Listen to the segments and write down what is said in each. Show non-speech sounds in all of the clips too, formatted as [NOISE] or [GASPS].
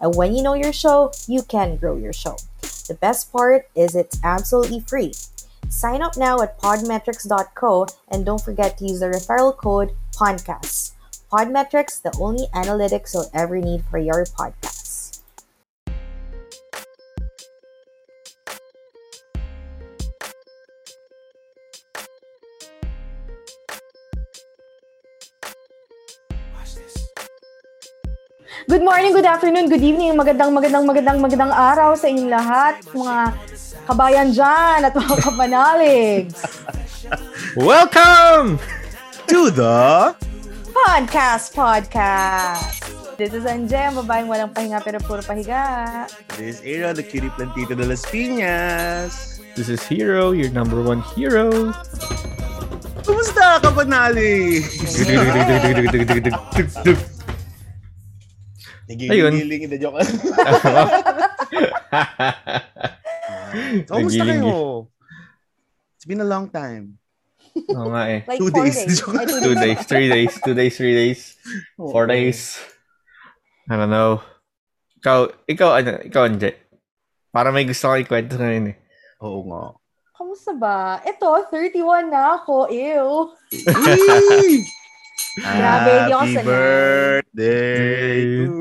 And when you know your show, you can grow your show. The best part is it's absolutely free. Sign up now at podmetrics.co and don't forget to use the referral code PODCAST. Podmetrics, the only analytics you'll ever need for your podcast. Good morning, good afternoon, good evening, magandang, magandang, magandang, magandang araw sa inyong lahat, mga kabayan dyan at mga [LAUGHS] kapanalig. Welcome to the Podcast Podcast. This is Anje, ang babaeng walang pahinga pero puro pahiga. This is Era, the cutie plantito de las piñas. This is Hero, your number one hero. Kumusta, kapanali? Ayun. [LAUGHS] [LAUGHS] Nagigiling na joke. [LAUGHS] Kumusta Nagiling- kayo? It's been a long time. Oo nga eh. Like Two days. days. Ay, two Two days, three days, two days, three days, four days. I don't know. Ikaw, ikaw, ano, ikaw, Anje. Para may gusto kang ikwento ngayon eh. Oo nga. Kamusta ba? Ito, 31 na ako. Ew. Grabe, Happy sanay. birthday to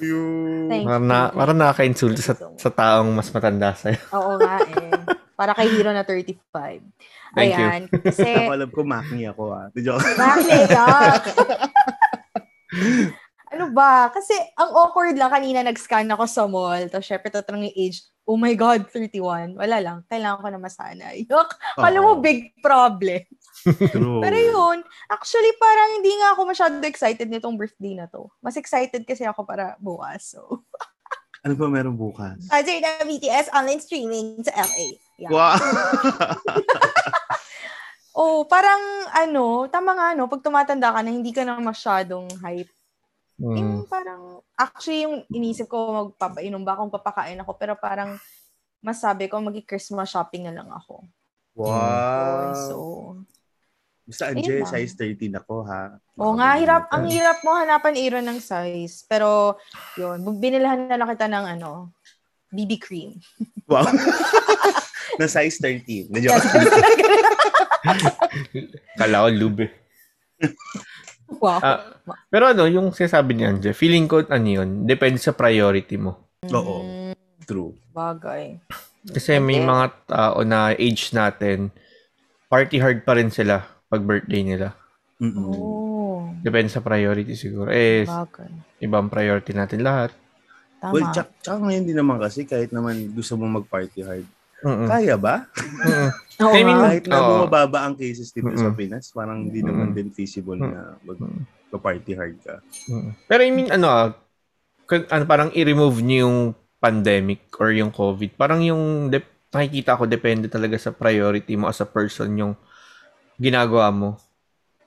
you. Thank Parang, you. na, parang nakaka-insulto Thank sa, you sa taong mas matanda sa'yo. Oo nga eh. Para kay Hero na 35. Thank you. Ayan. Kasi, [LAUGHS] Ako alam ko, makni ako ah. Di joke. bakit? Yuck. [LAUGHS] ano ba? Kasi, ang awkward lang, kanina nag-scan ako sa mall. Tapos, syempre, tatanong yung age. Oh my God, 31. Wala lang. Kailangan ko na masanay. Yuck. Alam mo, big problem. True. Pero yun, actually, parang hindi nga ako masyado excited nitong birthday na to. Mas excited kasi ako para bukas. So, [LAUGHS] Ano ba meron bukas? concert ng BTS online streaming sa LA. Yeah. Wow! [LAUGHS] Oh, parang ano, tama nga no, pag tumatanda ka na hindi ka na masyadong hype. Mm. Yung parang, actually yung inisip ko magpapainom ba kung papakain ako, pero parang masabi ko magi-Christmas shopping na lang ako. wow! So, Basta Anje, size 13 ako ha. oo nga, hirap, ang hirap mo hanapan Aaron ng size. Pero, yun, binilhan na lang kita ng ano, BB cream. [LAUGHS] Wow! [LAUGHS] Na size 13. Na joke. Kala ko lube. wow. Ah, pero ano, yung sinasabi ni Anje, feeling ko ano yun, depende sa priority mo. Oo. Mm, True. bagay. Kasi may Okay. mga tao na age natin, party hard pa rin sila pag birthday nila. Mm-mm. Oh, Depende sa priority siguro. Eh, bagay. ibang priority natin lahat. Tama. Well, tsaka, tsaka ngayon din naman kasi kahit naman gusto mo mag-party hard. Mm-mm. Kaya ba? Mm-mm. [LAUGHS] Oo I mean. Kahit na bumababa ang cases dito sa Mm-mm. Pinas, parang hindi Mm-mm. naman din feasible Mm-mm. na Mm-mm. mag-party hard ka. Mm. Pero I mean, ano ah, kun- ano, parang i-remove niyo yung pandemic or yung COVID. Parang yung, dep- nakikita ko, depende talaga sa priority mo as a person yung ginagawa mo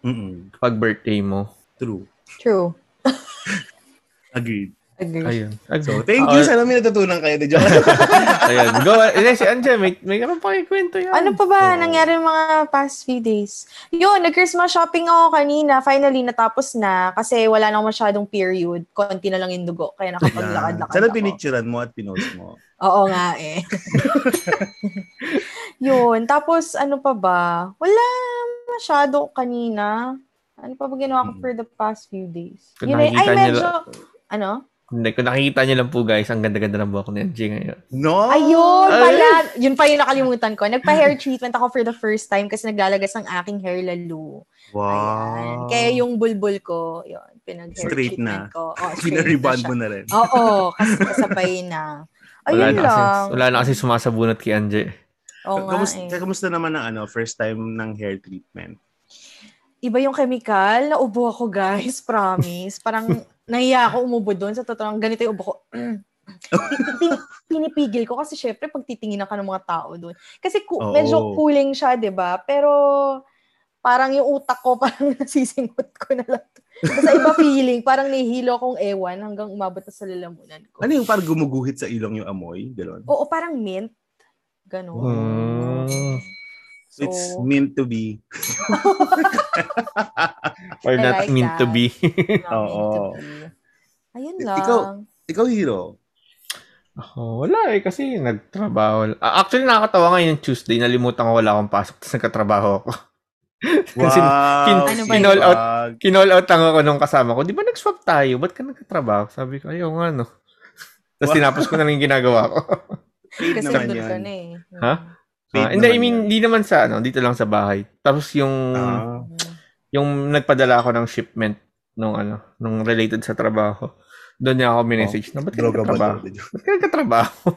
Mm-mm. pag birthday mo. True. True. [LAUGHS] Agreed. Agree. Ayun. So, thank you. Sana may natutunan kayo. De joke. [LAUGHS] Ayun. Go. Eh, si Anja, may, may karoon pa kayo kwento yan. Ano pa ba Oo. nangyari yung mga past few days? Yun, nag-Christmas shopping ako kanina. Finally, natapos na. Kasi wala nang masyadong period. Konti na lang yung dugo. Kaya nakapaglakad-lakad Sana ako. pinicturean mo at pinost mo. Oo nga eh. [LAUGHS] Yun. Tapos, ano pa ba? Wala masyado kanina. Ano pa ba ginawa ko Mm. for the past few days? Kung Yun ay, ay medyo, lang- ano? Hindi, kung nakikita niyo lang po guys, ang ganda-ganda ng buhok ni Anja ngayon. No! Ayun Ay! pala. Yun pa yung nakalimutan ko. Nagpa-hair treatment ako for the first time kasi naglalagas ang aking hair lalo. Ayan. Wow. Kaya yung bulbul ko, yun, pinag-hair Straight treatment na. ko. Oh, [LAUGHS] na mo na rin. Oo, kasi kasabay na. Wala Ayun na, lang. kasi, wala na kasi sumasabunot kay Anja. Oo nga kamusta, eh. kamusta naman ang ano, first time ng hair treatment? Iba yung chemical. Naubo ako, guys. [LAUGHS] Promise. Parang nahiya ako umubo doon. Sa totoo ganito yung ubo ko. Pin- [LAUGHS] pinipigil ko kasi syempre pag titinginan ka ng mga tao doon. Kasi ku- Oo. medyo cooling siya, 'di ba? Pero parang yung utak ko [LAUGHS] parang nasisingot ko na lang. Basta iba feeling, parang nahihilo akong ewan hanggang umabot na sa lalamunan ko. Ano yung parang gumuguhit sa ilong yung amoy? Ganon. Oo, parang mint. Ganon. Hmm. So, It's meant to be. [LAUGHS] Or I not like meant to be. not Oo. meant to [LAUGHS] be. Ayun lang. Ikaw- Ikaw, Hero. Ako, wala eh, kasi nagtrabaho. Ah, actually, nakakatawa ngayon yung Tuesday. Nalimutan ko wala akong pasok, tapos nagkatrabaho ako. [LAUGHS] Kasi Wow. Ano ba Kinall out, kinall out lang ako nung kasama ko. Di ba nag-swap tayo? Ba't ka nagkatrabaho? Sabi ko, ayaw nga, no. Tapos Wow. tinapos ko na lang yung ginagawa ko. Paid Kasi naman yan. ka na eh. Ha? Paid Ah, hindi, I naman mean, yan. di naman sa, ano, dito lang sa bahay. Tapos yung, Ah. yung nagpadala ako ng shipment nung, ano, nung related sa trabaho. Doon niya ako minessage na, ba't ka nagkatrabaho? Ba't ka nagkatrabaho?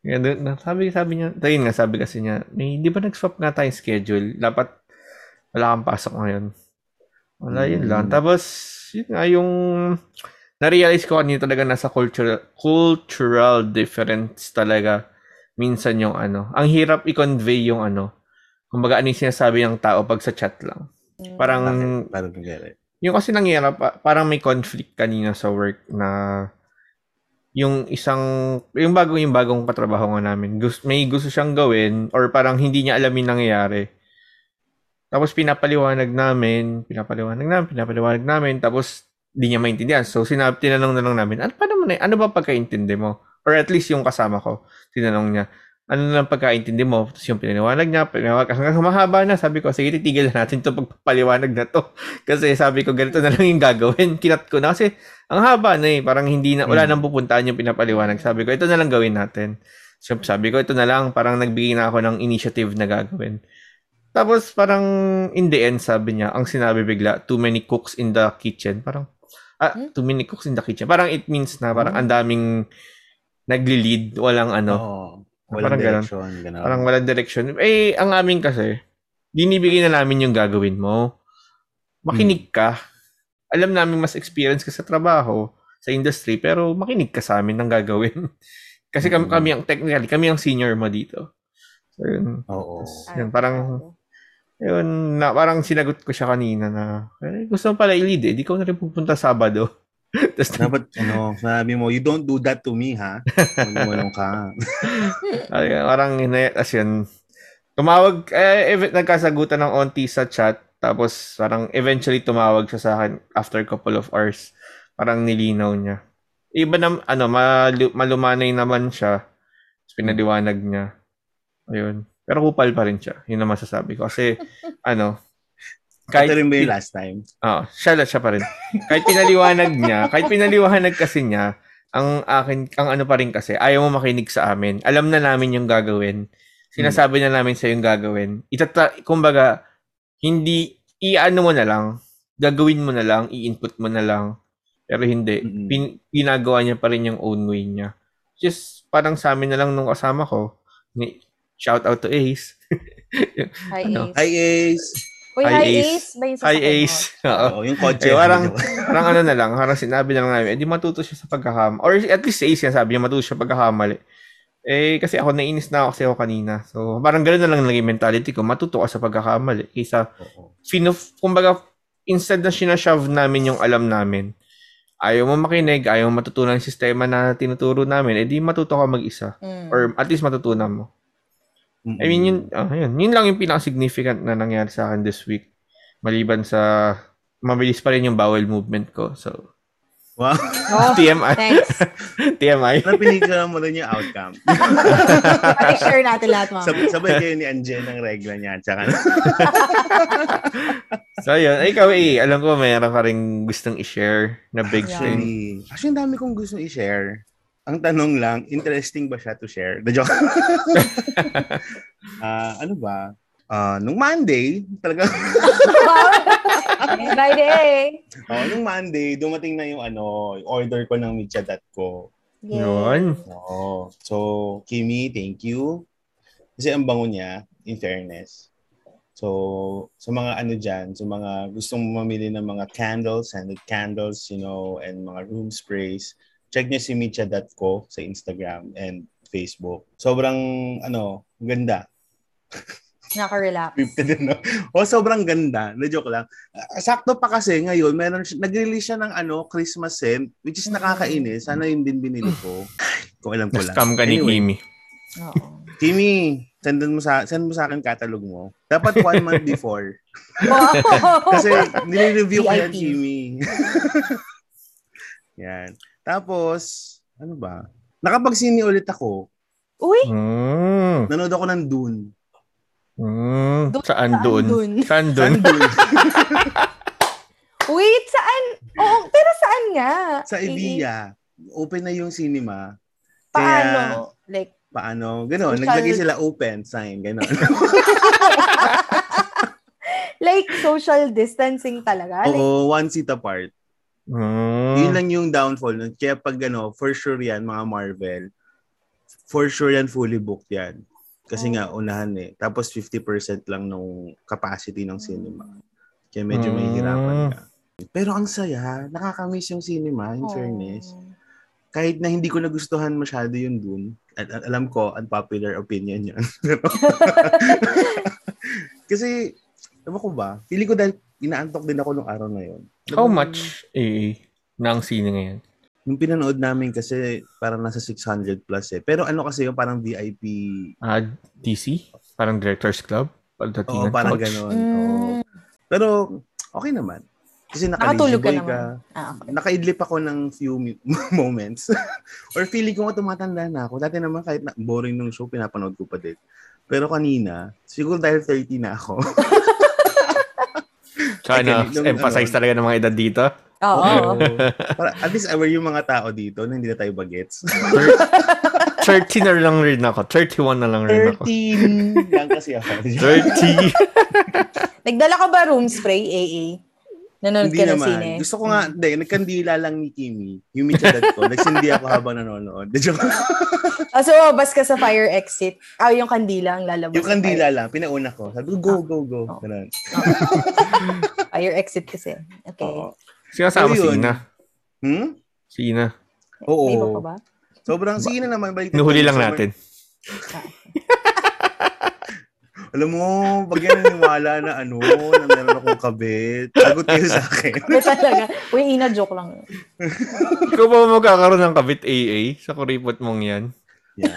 [LAUGHS] Sabi, sabi niya, ayun nga, sabi kasi niya, may, di ba nag-swap nga tayong schedule? Dapat, wala kang pasok ngayon. Wala, yun lang. Mm. Tapos, yun nga, yung, na-realize ko kanina talaga nasa cultural, cultural difference talaga. Minsan yung ano, ang hirap i-convey yung ano, kumbaga ano yung sinasabi ng tao pag sa chat lang. Mm. Parang? Parang yung kasi nangyari, pa- parang may conflict kanina sa work na yung isang, yung bagong, yung bagong katrabaho nga namin, gusto, may gusto siyang gawin or parang hindi niya alam yung nangyayari. Tapos pinapaliwanag namin, pinapaliwanag namin, pinapaliwanag namin, tapos di niya maintindihan. So sinabi, tinanong na lang namin, ano, paano mo na, ano ba pagkaintindi mo? Or at least yung kasama ko, tinanong niya, ano lang pagkaintindi mo? Tapos yung pinaliwanag niya, pinaliwanag, hanggang humahaba na, sabi ko, sige, titigil na natin to pagpapaliwanag na to. [LAUGHS] Kasi sabi ko, ganito na lang yung gagawin. Kinat ko na kasi ang haba na eh. Parang hindi na, wala Mm. nang pupuntahan yung pinapaliwanag. Sabi ko, ito na lang gawin natin. So, sabi ko, ito na lang. Parang nagbigay na ako ng initiative na gagawin. Tapos parang in the end, sabi niya, ang sinabi bigla, too many cooks in the kitchen. Parang, ah, Hmm? too many cooks in the kitchen. Parang it means na parang ang daming nagli-lead, walang ano. Oo. Walang Parang ganun. direction. Ganun. Parang walang direction. Eh, ang amin kasi, dinibigay na namin yung gagawin mo. Makinig ka. Alam namin mas experience ka sa trabaho, sa industry, pero makinig ka sa amin ng gagawin. [LAUGHS] kasi kami, Mm. kami ang, technically, kami ang senior mo dito. So, yun. Oo. Yun, parang, yun, na, parang sinagot ko siya kanina na, eh, gusto mo pala i-lead eh, di ko na rin pupunta Sabado. [LAUGHS] Tapos, Dapat, ano, sabi mo, you don't do that to me, ha? [LAUGHS] Magmulong ka. Ay, parang as yun. Tumawag, eh, ev- nagkasagutan ng onti sa chat. Tapos, parang eventually tumawag siya sa akin after couple of hours. Parang nilinaw niya. Iba na, ano, malu- malumanay naman siya. Tapos pinaliwanag niya. Ayun. Pero kupal pa rin siya. Yun ang masasabi ko. Kasi, [LAUGHS] ano, Ito rin ba yung last time? Oo, siya, siya pa rin. Kahit pinaliwanag niya, kahit pinaliwanag kasi niya, ang akin, ang ano pa rin kasi, ayaw mo makinig sa amin. Alam na namin yung gagawin. Sinasabi na namin sa yung gagawin. Itata, kumbaga, hindi, i-ano mo na lang, gagawin mo na lang, i-input mo na lang. Pero hindi, Mm-mm. pin, ginagawa niya pa rin yung own way niya. Just, parang sa amin na lang nung kasama ko, ni, shout out to Ace. [LAUGHS] Hi, Ano? Ace. Hi, Ace! Uy, Hi, hi, Ace. Ace. Ba yung Hi, sasakyan mo? Ace. [LAUGHS] Oo. Oo, yung kotse. Eh, parang- [LAUGHS] parang ano na lang, parang sinabi na lang namin, eh, di matuto siya sa pagkakamali. Or at least sa Ace yan, sabi niya matuto siya pagkakamali. Eh, kasi ako, nainis na ako kasi ako kanina. So, parang gano'n na lang naging mentality ko, matuto ka sa pagkakamali. Kaysa, sino, kumbaga, instead na sinashove namin yung alam namin, ayaw mo makinig, ayaw mo matutunan yung sistema na tinuturo namin, eh di matuto ka mag-isa. Mm. Or at least matutunan mo. Mm-mm. I mean, yun, ah, yun, yun lang yung pinaka-significant na nangyari sa akin this week. Maliban sa, mabilis pa rin yung bowel movement ko. So, Wow. Oh, TMI. thanks. [LAUGHS] TMI. Napinigyan mo rin yung outcome. [LAUGHS] I-share natin lahat, mama. sabay, sabay kayo ni Angel ng regla niya. Tsaka, [LAUGHS] So, yun. Ay, ikaw, eh, alam ko mayroon ka rin gustong i-share na big Yeah. thing. actually, actually, ang dami kong gusto i-share. Ang tanong lang, interesting ba siya to share? The joke. [LAUGHS] Ah, ano ba? Ah, nung Monday, talaga, [LAUGHS] Day by day. oh, nung Monday, dumating na yung ano, yung order ko ng Michadat ko. Yay. Yun. Oo. So, Kimi, thank you. Kasi ang bango niya, in fairness. So, sa mga ano dyan, sa mga gustong mamili ng mga candles, scented candles, you know, and mga room sprays, check nyo si Micha.co sa Instagram and Facebook. Sobrang, ano, ganda. Nakaka-relax. Scripted, no? O, sobrang ganda. Na joke lang. Ah, sakto pa kasi ngayon, meron nag-release siya ng ano, Christmas scent, which is nakakainis. Sana yun din binili ko. Kung alam ko lang. Na-scam ka ni Anyway, Kimi. Oo. Kimi, sendan mo sa send mo sa akin catalog mo. Dapat one month before. [LAUGHS] Kasi nire-review ko yan. Kimi. [LAUGHS] yan. Tapos, ano ba? Nakapagsini ulit ako. Uy, Mm. Nanood ako ng Dune. Mm. Doon- Saan saan doon? dun? Saan doon? Saan Dune? [LAUGHS] wait, saan? Oo, pero saan nga? sa Evia. Open na yung cinema. Paano? Like, Paano? Ganon. Social- Naglagay sila open sign. Ganon. [LAUGHS] [LAUGHS] like social distancing talaga? Like, Oo, one seat apart. Mm. Yun lang yung downfall nun. Kaya pag ano, for sure yan, mga Marvel, for sure yan, fully booked yan. Kasi nga, unahan eh. Tapos 50% lang nung capacity ng cinema. Kaya medyo may Mm. hirapan ka. Pero ang saya, nakakamiss yung cinema, in oh. fairness. Kahit na hindi ko nagustuhan masyado yung dun, at, at alam ko, unpopular opinion yun. [LAUGHS] [LAUGHS] [LAUGHS] Kasi, ewan ko ba, feeling ko dahil inaantok din ako nung araw na yun. How much eh, na ang sine ngayon? Nung pinanood namin kasi parang nasa 600 plus eh. Pero ano kasi yung parang VIP. Ah, DC? Parang Directors Club? Oo, parang Ouch. ganon. Mm. Oo. Pero okay naman. Kasi Nakatulog ka naman. Ah, okay. Nakaidlip ako ng few [LAUGHS] moments. [LAUGHS] Or feeling ko nga tumatanda na ako. Dati naman kahit na boring nung show, pinapanood ko pa din. Pero kanina, siguro dahil 30 na ako. [LAUGHS] Na, Nung- emphasize ano, talaga ng mga edad dito. Oo. Oo. [LAUGHS] Para, at least aware yung mga tao dito na hindi na tayo bagets. 30 na lang rin ako. 31 na lang rin ako. 13 lang kasi ako. 30. [LAUGHS] Nagdala ka ba room spray, AA? Nanonood Hindi ka ng naman. sine? Gusto ko nga, hindi, nagkandila lang ni Kimi. Yung mitsadad ko. [LAUGHS] Nagsindi ako habang nanonood. [LAUGHS] Joke. Ah, so, bas ka sa fire exit. Ah, yung kandila ang lalabas. yung kandila lang, pinauna ko. Sabi ko, go, go, go. Oh. Ganun. Fire, [LAUGHS] fire exit kasi. Okay. Oo. Sinasama So, yun. Sina. Hmm? Sina. Oo. May iba pa ba? Sobrang sina naman. Balik Nuhuli lang natin. Alam mo, pag yan naniwala na ano, na meron akong kabit, sagot kayo sa akin. May talaga. Uy, ina, joke lang. Ikaw pa ba magkakaroon ng kabit AA sa kuripot mong yan? Yan.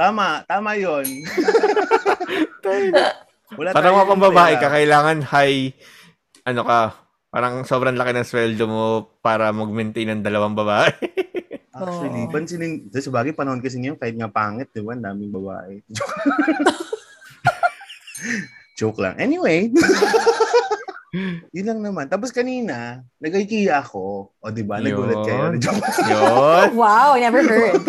Tama, tama yon. Wala Parang mga pambabae ka, kailangan high, ano ka, parang sobrang laki ng sweldo mo para mag-maintain ng dalawang babae. [LAUGHS] Actually, Oo. pansinin, sa bagay, panahon kasi ngayon, kahit nga pangit, di ba? Ang daming babae. [LAUGHS] Joke lang. Anyway. [LAUGHS] Yun lang naman. Tapos kanina, nag-IKEA ako. O, di ba? Nagulat kayo. Yun. [LAUGHS] Wow, never heard.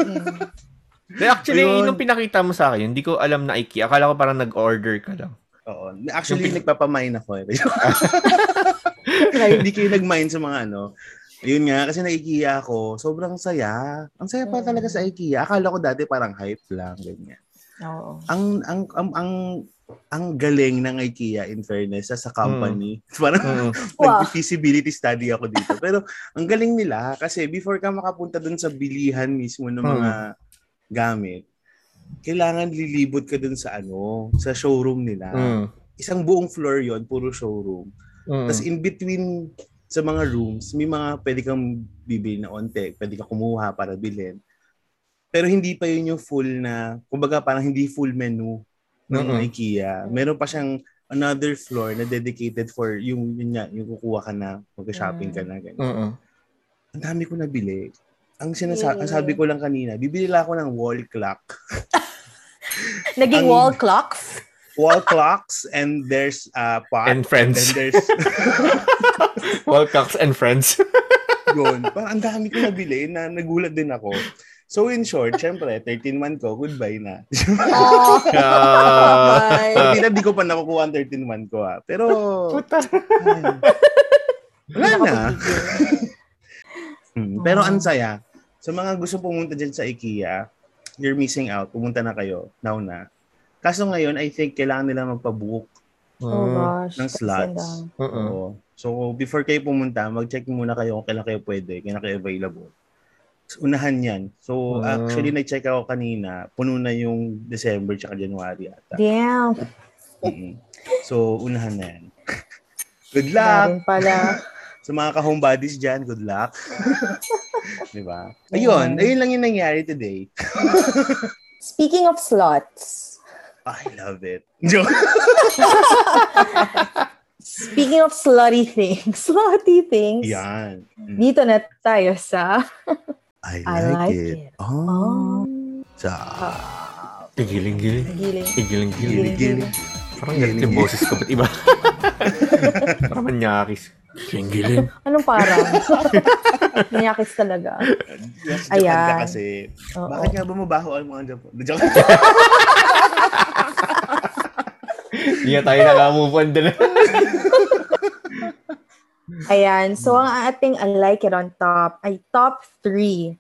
Di, actually, Yun. nung pinakita mo sa akin, hindi ko alam na IKEA. Akala ko parang nag-order ka lang. Oo. Actually, Yung nagpapamine ako. Eh. Hindi kayo nag-mine sa mga ano. Yun nga, kasi nag-IKEA ako. Sobrang saya. Ang saya pa talaga sa IKEA. Akala ko dati parang hype lang. Ganyan. Oo. Ang, ang, ang, ang, ang galing ng IKEA in fairness sa company. [LAUGHS] Parang Mm. [LAUGHS] Wow. nag-feasibility study ako dito. Pero ang galing nila kasi before ka makapunta dun sa bilihan mismo ng mga gamit, kailangan lilibot ka dun sa ano, sa showroom nila. Mm. Isang buong floor yon puro showroom. Mm. Tapos in between sa mga rooms, may mga pwede kang bibili na onte, pwede ka kumuha para bilhin. Pero hindi pa yun yung full na, kumbaga parang hindi full menu ng Mm-mm. IKEA. Meron pa siyang another floor na dedicated for yung yun nga, yung kukuha ka na, mag-shopping ka na, ganyan. Mm-mm. Ang dami ko nabili. Ang sinasa- Yeah. ang sabi ko lang kanina, bibili lang ako ng wall clock. [LAUGHS] Naging Ang- wall clocks? Wall clocks and there's uh, pot. And friends. And there's [LAUGHS] Walcocks and friends. [LAUGHS] yun. Parang ang dami ko nabili na nagulat din ako. So in short, syempre, 13 month ko, goodbye na. Oh, [LAUGHS] Ah. bye. Hindi na, di ko pa nakukuha ang 13 month ko ha. Pero, Puta. ay, wala na. Hmm, Pero ang saya. Sa mga gusto pumunta dyan sa IKEA, you're missing out. Pumunta na kayo. Now na. Kaso ngayon, I think kailangan nila magpa-book Oh Mm. gosh. ng slots. Mm-mm. Oo. So, before kayo pumunta, mag-check muna kayo kung kailan kayo pwede, kailan kayo available. So, unahan yan. So, Ah. actually, nag-check ako kanina, puno na yung December tsaka January ata. Damn. So, unahan na yan. [LAUGHS] Good luck! Pala. [LAUGHS] Sa mga ka-homebodies dyan, good luck. [LAUGHS] Di ba? Ayun, ayun lang yung nangyari today. Speaking of slots, I love it. [LAUGHS] Speaking of slutty things, [LAUGHS] slutty things, Yan. Mm. dito na tayo sa I like, I like it. it. Oh. Oh, Sa Giling-giling. giling. Giling-giling. gili-gili. Parang ganito yung boses ko, ba't iba? [LAUGHS] Parang manyakis. Giling-giling. Anong parang? Niyakis talaga. Ka Ayan. kasi. Oo. Bakit nga ba mabaho ang mga Japan? Joke. Hindi na tayo nakamove on din. Ayan. So, ang ating I like it on top ay top three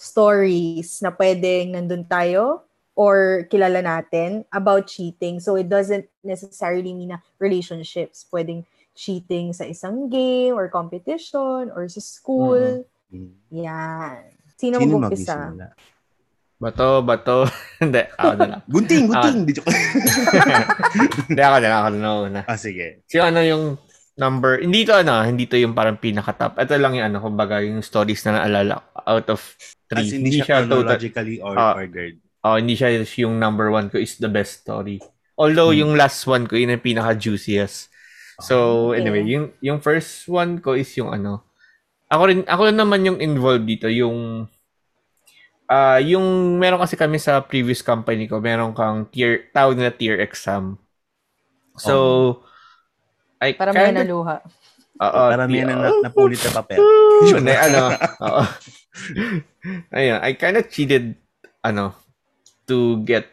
stories na pwedeng nandun tayo or kilala natin about cheating. So, it doesn't necessarily mean na relationships. Pwedeng cheating sa isang game or competition or sa school. Hmm. Yan. Sino, Sino mag-umpisa? magsisimula? Bato, bato. [LAUGHS] Hindi, ako na lang. Gunting, gunting. Di joke. [LAUGHS] Hindi, ako na lang. Ako na una. ah, sige. So, ano yung number, hindi to ano, hindi to yung parang pinaka-top. Ito lang yung ano, kumbaga, yung stories na naalala out of three. As in, hindi siya chronologically or Ah. ordered. Oh, hindi siya yung number one ko is the best story. Although, Hmm. yung last one ko, yun yung pinaka-juiciest. So, Okay. anyway, yung, yung first one ko is yung ano, ako rin, ako naman yung involved dito, yung, ah yung, meron kasi kami sa previous company ko, meron kang tier, tawag na tier exam. So, I Para may naluha. Oo, Para may na, napulit na papel. [LAUGHS] Hindi, ano, oo. [LAUGHS] Ayun, I kind of cheated, ano, to get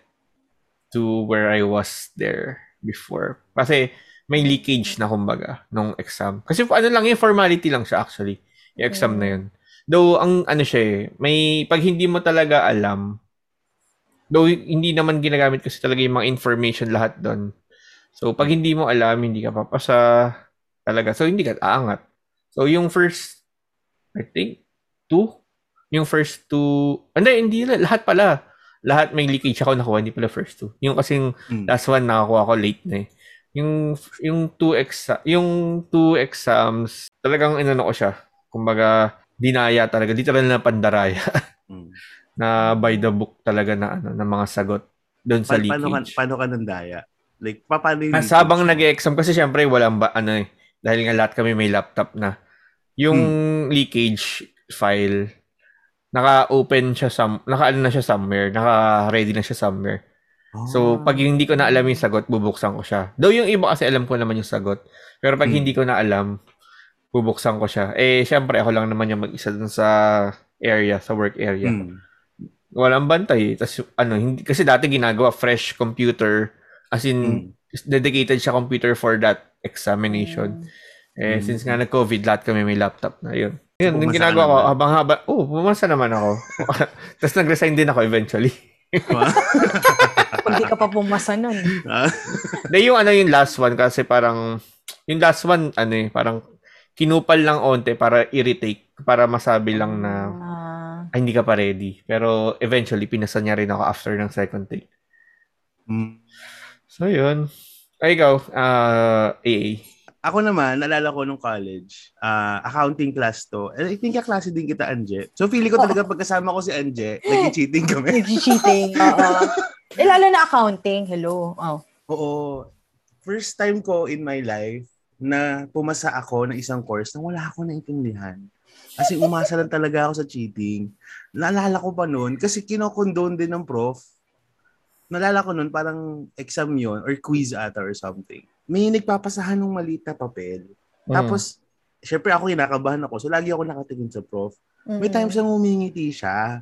to where I was there before. Kasi may leakage na kumbaga nung exam. Kasi ano lang yung formality lang siya actually. Yung exam na yun. Though ang ano siya eh, may pag hindi mo talaga alam, though hindi naman ginagamit kasi talaga yung mga information lahat doon. So pag hindi mo alam, hindi ka papasa talaga. So hindi ka aangat. So yung first I think two yung first two hindi hindi lahat pala. Lahat may leakage ako nakuha, hindi pala first two. Yung kasing Hmm. last one nakakuha ko late na eh. Yung yung two exa yung two exams talagang inano ko siya. Kumbaga dinaya talaga, literal na pandaraya Hmm. [LAUGHS] na by the book talaga na ano na mga sagot doon sa Pa- paano, ka, leakage. paano ka nandaya? Like, pa- paano yung Ah, sabang nag-exam kasi syempre walang ba ano eh dahil nga lahat kami may laptop na. Yung leakage file naka-open siya sam naka-ano na siya somewhere, naka-ready na siya somewhere. Oh. So, pag hindi ko na alam yung sagot, bubuksan ko siya. Though yung iba kasi alam ko naman yung sagot. Pero pag Hmm. hindi ko na alam, bubuksan ko siya. Eh, syempre, ako lang naman yung mag-isa dun sa area, sa work area. Hmm. Walang bantay. Tapos, ano, hindi, kasi dati ginagawa fresh computer. As in, Hmm. dedicated siya computer for that examination. Eh, Mm. since nga nag-COVID, lahat kami may laptop na. Yun. Yun, yung ginagawa ko, habang haba, oh, pumasa naman ako. [LAUGHS] Tapos nag-resign din ako eventually. [LAUGHS] Pag di ka pa pumasa nun. Ah, Na yung ano yung last one kasi parang yung last one ano eh parang kinupal lang onte para i-retake para masabi lang na Ah, ay, hindi ka pa ready. Pero eventually pinasa niya rin ako after ng second take. hmm. So yun. Ay ikaw, ah AA. Ako naman, nalala ko nung college, ah, accounting class to. And I think kaklase din kita, Anje. So, feeling ko talaga pagkasama ko si Anje, [LAUGHS] naging cheating kami. Nag-cheating. Oo. [LAUGHS] Eh, lalo na accounting. Hello. Oh. Oo. First time ko in my life na pumasa ako ng isang course na wala akong naintindihan. Kasi umasa lang talaga ako sa cheating. Naalala ko pa noon, kasi kinokondone din ng prof. Naalala ko noon, parang exam yon or quiz ata or something. May nagpapasahan ng maliit na papel. Mm. Tapos, syempre ako kinakabahan ako. So, lagi ako nakatingin sa prof. May Mm-mm. times na ngumingiti siya.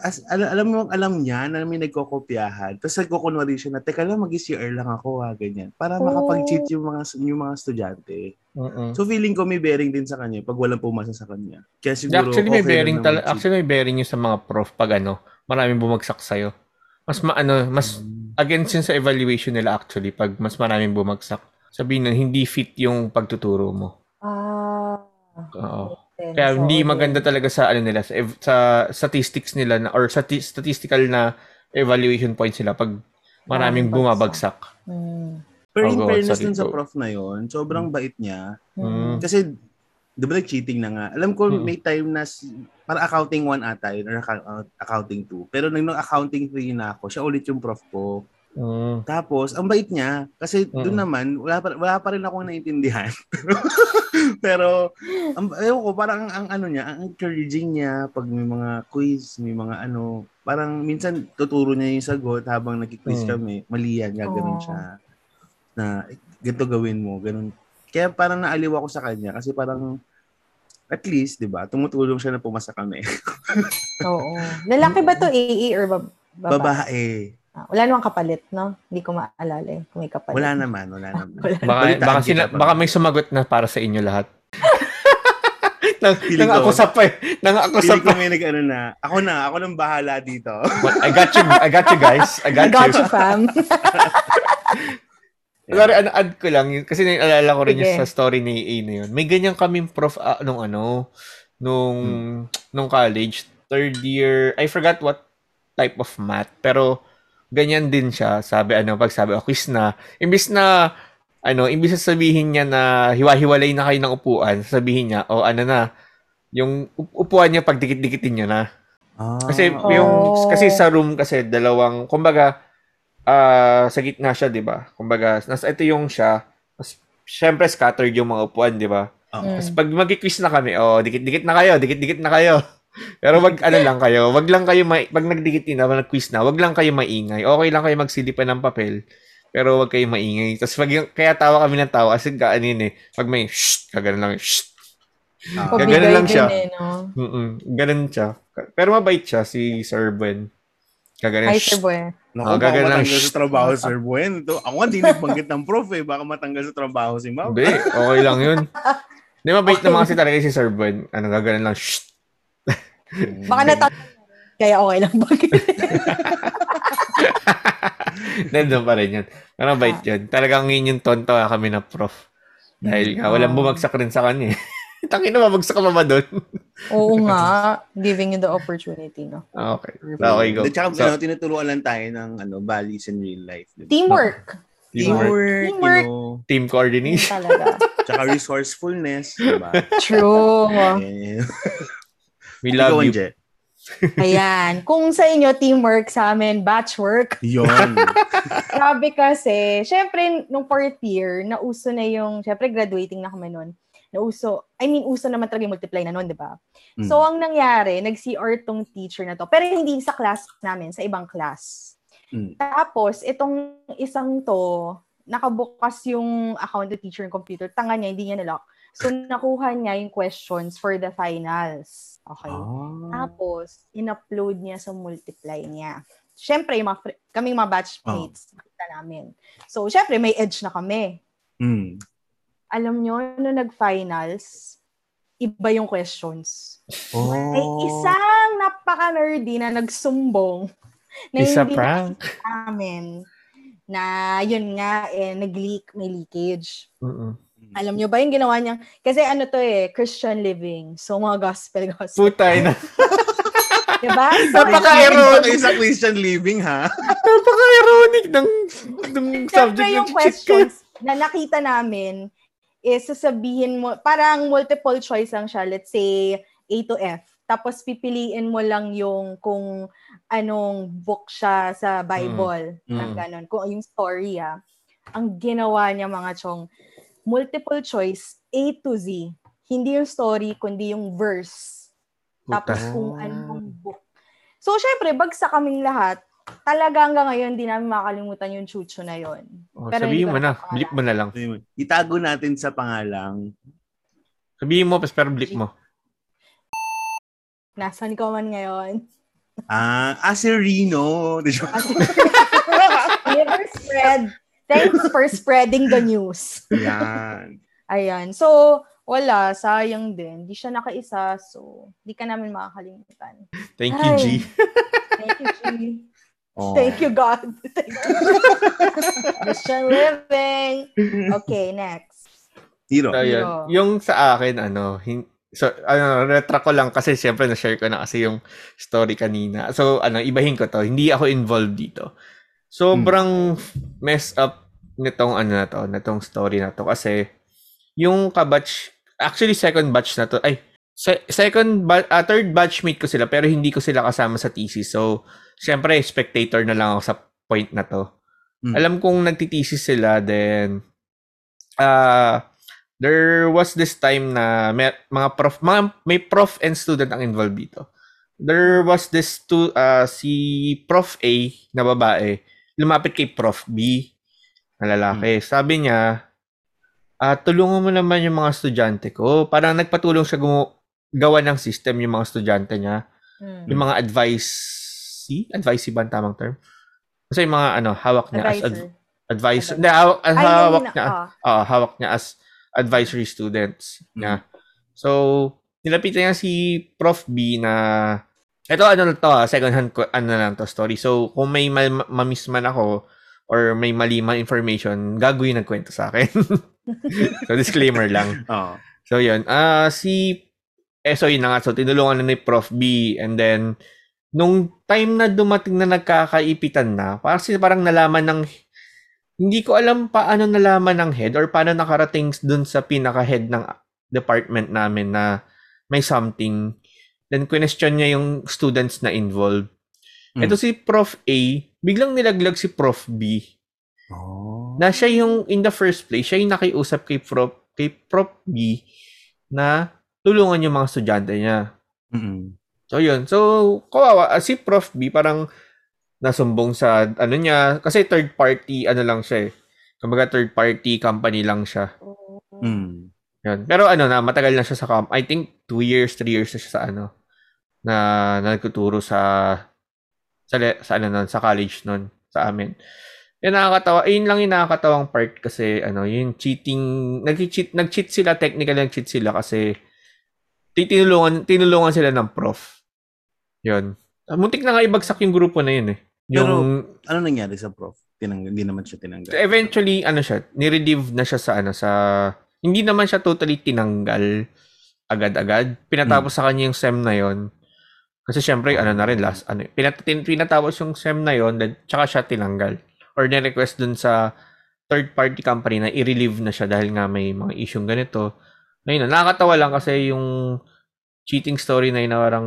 As, alam, alam mo, alam niya na may nagkokopyahan. Tapos nagkukunwari siya na, teka lang, mag-CR lang ako, ha, ganyan. Para Oh. makapag-cheat yung mga, yung mga estudyante. Mm-mm. So, feeling ko may bearing din sa kanya pag walang pumasa sa kanya. Kaya siguro, actually may okay bearing tal- actually may bearing yung sa mga prof pag ano, maraming bumagsak sa'yo. Mas maano, mas against yun sa evaluation nila actually pag mas maraming bumagsak. Sabihin na hindi fit yung pagtuturo mo. Oo. Then, Kaya so, hindi yun. maganda talaga sa ano nila sa, sa statistics nila na or sa statistical na evaluation points nila pag maraming bumabagsak. Mm. Pero go, fairness dun sa prof na yon sobrang bait niya. Mm. Kasi, di ba cheating na nga? Alam ko, Mm. may time na, si- para accounting 1 ata yun, or accounting 2. Pero nung accounting 3 na ako, siya ulit yung prof ko. Mm. Tapos, ang bait niya. Kasi doon Mm. naman, wala pa, wala pa rin akong naintindihan. [LAUGHS] Pero, ang, ewan ko, parang ang, ang ano niya, ang encouraging niya pag may mga quiz, may mga ano, parang minsan tuturo niya yung sagot habang nagki-quiz Mm. kami. Mali yan, gagawin siya. Na, "Eh, ganito gawin mo, ganun. Kaya parang naaliw ako sa kanya kasi parang at least, 'di ba? Tumutulong siya na pumasa kami. [LAUGHS] Oo. Lalaki ba to AA or bab- babae? Babae. Ah, wala namang kapalit, no? Hindi ko maalala eh, kung may kapalit. Wala naman, wala naman. [LAUGHS] Wala. Baka, Balitaan baka, sina, baka may sumagot na para sa inyo lahat. [LAUGHS] nang, Feeling nang ko- ako sa pa eh. Nang ako sa Pili ko pa. may nag-ano na. Ako na, ako nang bahala dito. I got you, I got you guys. I got, I got you. you, fam. [LAUGHS] Sorry, ano, add ko lang yun. Kasi naalala ko rin yung Sige. sa story ni A na yun. May ganyan kaming prof ah, nung ano, nung, nung college, third year, I forgot what type of math, pero ganyan din siya. Sabi, ano, pag sabi, oh, quiz na. Imbis na, ano, imbis na sabihin niya na hiwa-hiwalay na kayo ng upuan, sabihin niya, oh, ano na, yung up- upuan niya pag dikit-dikitin niya na. Kasi Ah, yung Oh. kasi sa room kasi dalawang kumbaga ah sa gitna siya, 'di ba? Kumbaga nasa ito yung siya. Tapos, syempre scattered yung mga upuan, 'di ba? Oo. Mm. Tapos pag magki-quiz na kami, oh, dikit-dikit na kayo, dikit-dikit na kayo. Pero wag ano lang kayo, wag lang kayo may pag nagdikit na, pag nag-quiz na, wag lang kayo maingay. Okay lang kayo magsilipan ng papel. Pero wag kayo maingay. Tapos pag yung, kaya tawa kami ng tawa kasi kaanin eh. Pag may shh, kagano lang, shh. Ah. Pabigay lang siya. eh, no? Mm ganun siya. Pero mabait siya si Sir Buen. Kagano, Hi, shh. Sir Boy. Naku, Oh, baka gagawin lang, matanggal sa trabaho, Sir Buen. Ito, ako nga, di nagbanggit ng prof eh. Baka matanggal sa trabaho si Ma'am. Hindi, okay lang yun. [LAUGHS] Hindi, mabait naman kasi talaga si Sir Buen. Ano, gagawin lang, shh. Baka natatanda. Kaya okay lang ba? [LAUGHS] Nandun pa rin yun. Pero mabait yun. Talagang yun yung tonto kami na prof. Dahil nga, walang Ah. bumagsak rin sa kanya eh. [LAUGHS] Tangin na, mabagsak ka ba doon? Oo nga. [LAUGHS] Giving you the opportunity, no? okay. Okay, go. At saka, So, ano, tinuturuan lang tayo ng ano, values in real life. Diba? Teamwork. teamwork, Teamwork. you know, team coordination. Talaga. tsaka resourcefulness, diba? True. We love Ikaw, you. Anje. Ayan. Kung sa inyo, teamwork sa amin, batchwork. Yun. [LAUGHS] Grabe kasi, syempre, nung fourth year, nauso na yung, syempre, graduating na kami nun. Nauso, I mean, uso naman talaga yung multiply na nun, di ba? Mm. So, ang nangyari, nag-CR tong teacher na to. Pero hindi sa class namin, sa ibang class. Mm. Tapos, itong isang to, nakabukas yung account ng teacher ng computer. Tanga niya, hindi niya nalock. So, nakuha niya yung questions for the finals. Okay. Ah. Tapos, in-upload niya sa multiply niya. Siyempre, yung mga, fr- kaming mga batchmates, nakita namin. So, siyempre, may edge na kami. Mm. Alam nyo, nung nag-finals, iba yung questions. Oh. May isang napaka-nerdy na nagsumbong na Isa hindi prank. namin na yun nga, eh, nag-leak, may leakage. Mm-mm. Alam nyo ba yung ginawa niya? Kasi ano to eh, Christian living. So, mga gospel, gospel. Putay na. [LAUGHS] diba? So, Napaka-ironic. Sa Christian living, ha? [LAUGHS] Napaka-ironic ng, ng subject Siyempre, ng yung questions na nakita namin is sasabihin mo, parang multiple choice lang siya. Let's say, A to F. Tapos pipiliin mo lang yung kung anong book siya sa Bible. Mm. Parang ganun. Kung yung story ah. Ang ginawa niya mga chong, multiple choice, A to Z. Hindi yung story, kundi yung verse. Tapos Puta. kung anong book. So, syempre, bagsak kaming lahat. Talaga hanggang ngayon, di namin makakalimutan yung chucho na yon. Oh, Pero sabihin hindi ko mo na. Blip mo na lang. Itago natin sa pangalang. Sabihin mo, pero blip mo. Nasaan ka man ngayon? Ah, ah, si Rino. Di ba? Never spread. Thanks for spreading the news. Yan. Ayan. So, wala. Sayang din. Di siya nakaisa. So, di ka namin makakalimutan. Thank you, Ay. G. Thank you, G. Oh. Thank you, God. Thank you. [LAUGHS] Christian living. Okay, next. Hero. So, yun. Yung sa akin, ano, hin- so, ano, retract ko lang kasi siyempre na-share ko na kasi yung story kanina. So, ano, ibahin ko to. Hindi ako involved dito. Sobrang mess up nitong ano na to, nitong story na to kasi yung kabatch, actually second batch na to, ay, se- second, ba- ah, third batchmate ko sila pero hindi ko sila kasama sa thesis. So, syempre, spectator na lang ako sa point na to. Mm. Alam kong nagtitesis sila, then, ah, there was this time na may, mga prof, mga, may prof and student ang involved dito. There was this two, ah, si Prof A na babae, lumapit kay Prof B na lalaki. Sabi niya, ah, tulungan mo naman yung mga estudyante ko. Parang nagpatulong siya gumu- gawa ng system yung mga estudyante niya. Mm. Yung mga advice, advice ba ang tamang term? Kasi yung mga ano, hawak niya as ad- Advisor. advisor. Hindi, hawak, Ay, hawak niya. ah. ah, hawak niya as advisory students niya. So, nilapitan niya si Prof. B na ito ano na to, second hand ano lang to story. So, kung may mal- mamiss man ako or may mali man information, gagawin ng kwento sa akin. [LAUGHS] so, disclaimer lang. Oo. So, yun. Ah, si eh, so yun na nga. So, tinulungan na ni Prof. B and then nung time na dumating na nagkakaipitan na, parang, si- parang nalaman ng hindi ko alam paano nalaman ng head or paano nakarating dun sa pinaka-head ng department namin na may something. Then, question niya yung students na involved. Mm. Ito si Prof. A, biglang nilaglag si Prof. B Oh. na siya yung in the first place, siya yung nakiusap kay Prof. kay Prof. B na tulungan yung mga estudyante niya. Mm-mm. So, yun. So, kawawa. ah, Si Prof. B parang nasumbong sa ano niya. Kasi third party, ano lang siya eh. Kumbaga third party company lang siya. Mm. Yun. Pero ano na, matagal na siya sa com. I think two years, three years na siya sa ano. Na, na nagtuturo sa sa, sa ano nun, sa college nun, sa amin. Yung nakakatawa, yun lang yung nakakatawang part kasi ano, yung cheating, nag-cheat, nag-cheat sila, technically nag-cheat sila kasi ti- tinulungan, tinulungan sila ng prof. Yun. Ah, Muntik na nga ibagsak yung grupo na yun eh. Yung, Ano nangyari sa prof? Tinang, hindi naman siya tinanggal. eventually, ano siya, nirelieve na siya sa ano, sa, hindi naman siya totally tinanggal agad-agad. Pinatapos sa kanya yung SEM na yon Kasi syempre, ano na rin, last, ano, pinat, tin- pinatapos yung SEM na yon then, tsaka siya tinanggal. Or ni-request dun sa third party company na i-relieve na siya dahil nga may mga issue ganito. Na, nakakatawa lang kasi yung cheating story na yun na parang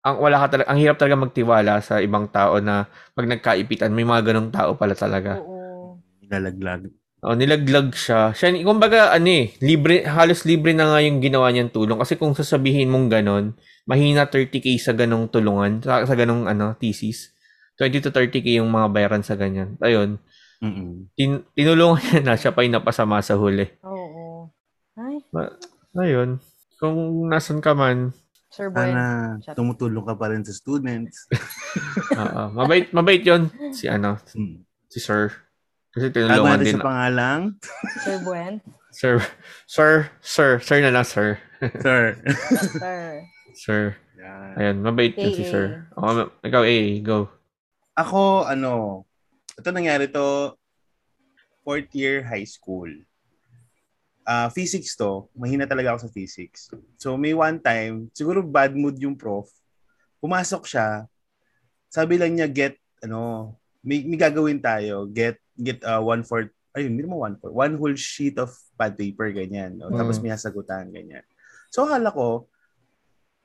ang wala ka talaga, ang hirap talaga magtiwala sa ibang tao na pag nagkaipitan, may mga ganong tao pala talaga. Oo. Nilalaglag. Oh, nilaglag siya. Siya, kumbaga, ano eh, libre, halos libre na nga yung ginawa niyang tulong. Kasi kung sasabihin mong ganon, mahina 30k sa ganong tulungan, sa, sa ganong ano, thesis. 20 to 30k yung mga bayaran sa ganyan. Ayun, Mm-mm. tin, tinulungan niya na, siya pa yung napasama sa huli. Oo. Ay, Ayun, kung nasan ka man, Sir Boy. Sana Chat. tumutulong ka pa rin sa students. [LAUGHS] oo, mabait, mabait yon si ano, Mm. si Sir. Kasi Tago tinulungan natin din. sa pangalang. Sir Buen. Sir, sir, sir, sir na lang, sir. Sir. Sir. Sir. Yan. Ayun, mabait din si. Sir. Oh, ikaw, eh, go. Ako, ano, ito nangyari to fourth year high school. Ah, physics to. Mahina talaga ako sa physics. So, may one time, siguro bad mood yung prof. Pumasok siya. Sabi lang niya, get, ano, may, may gagawin tayo. Get, get uh, one fourth, ayun, hindi mo one fourth. One whole sheet of pad paper, ganyan. O, Tapos Mm. may sagutan, ganyan. So, akala ko,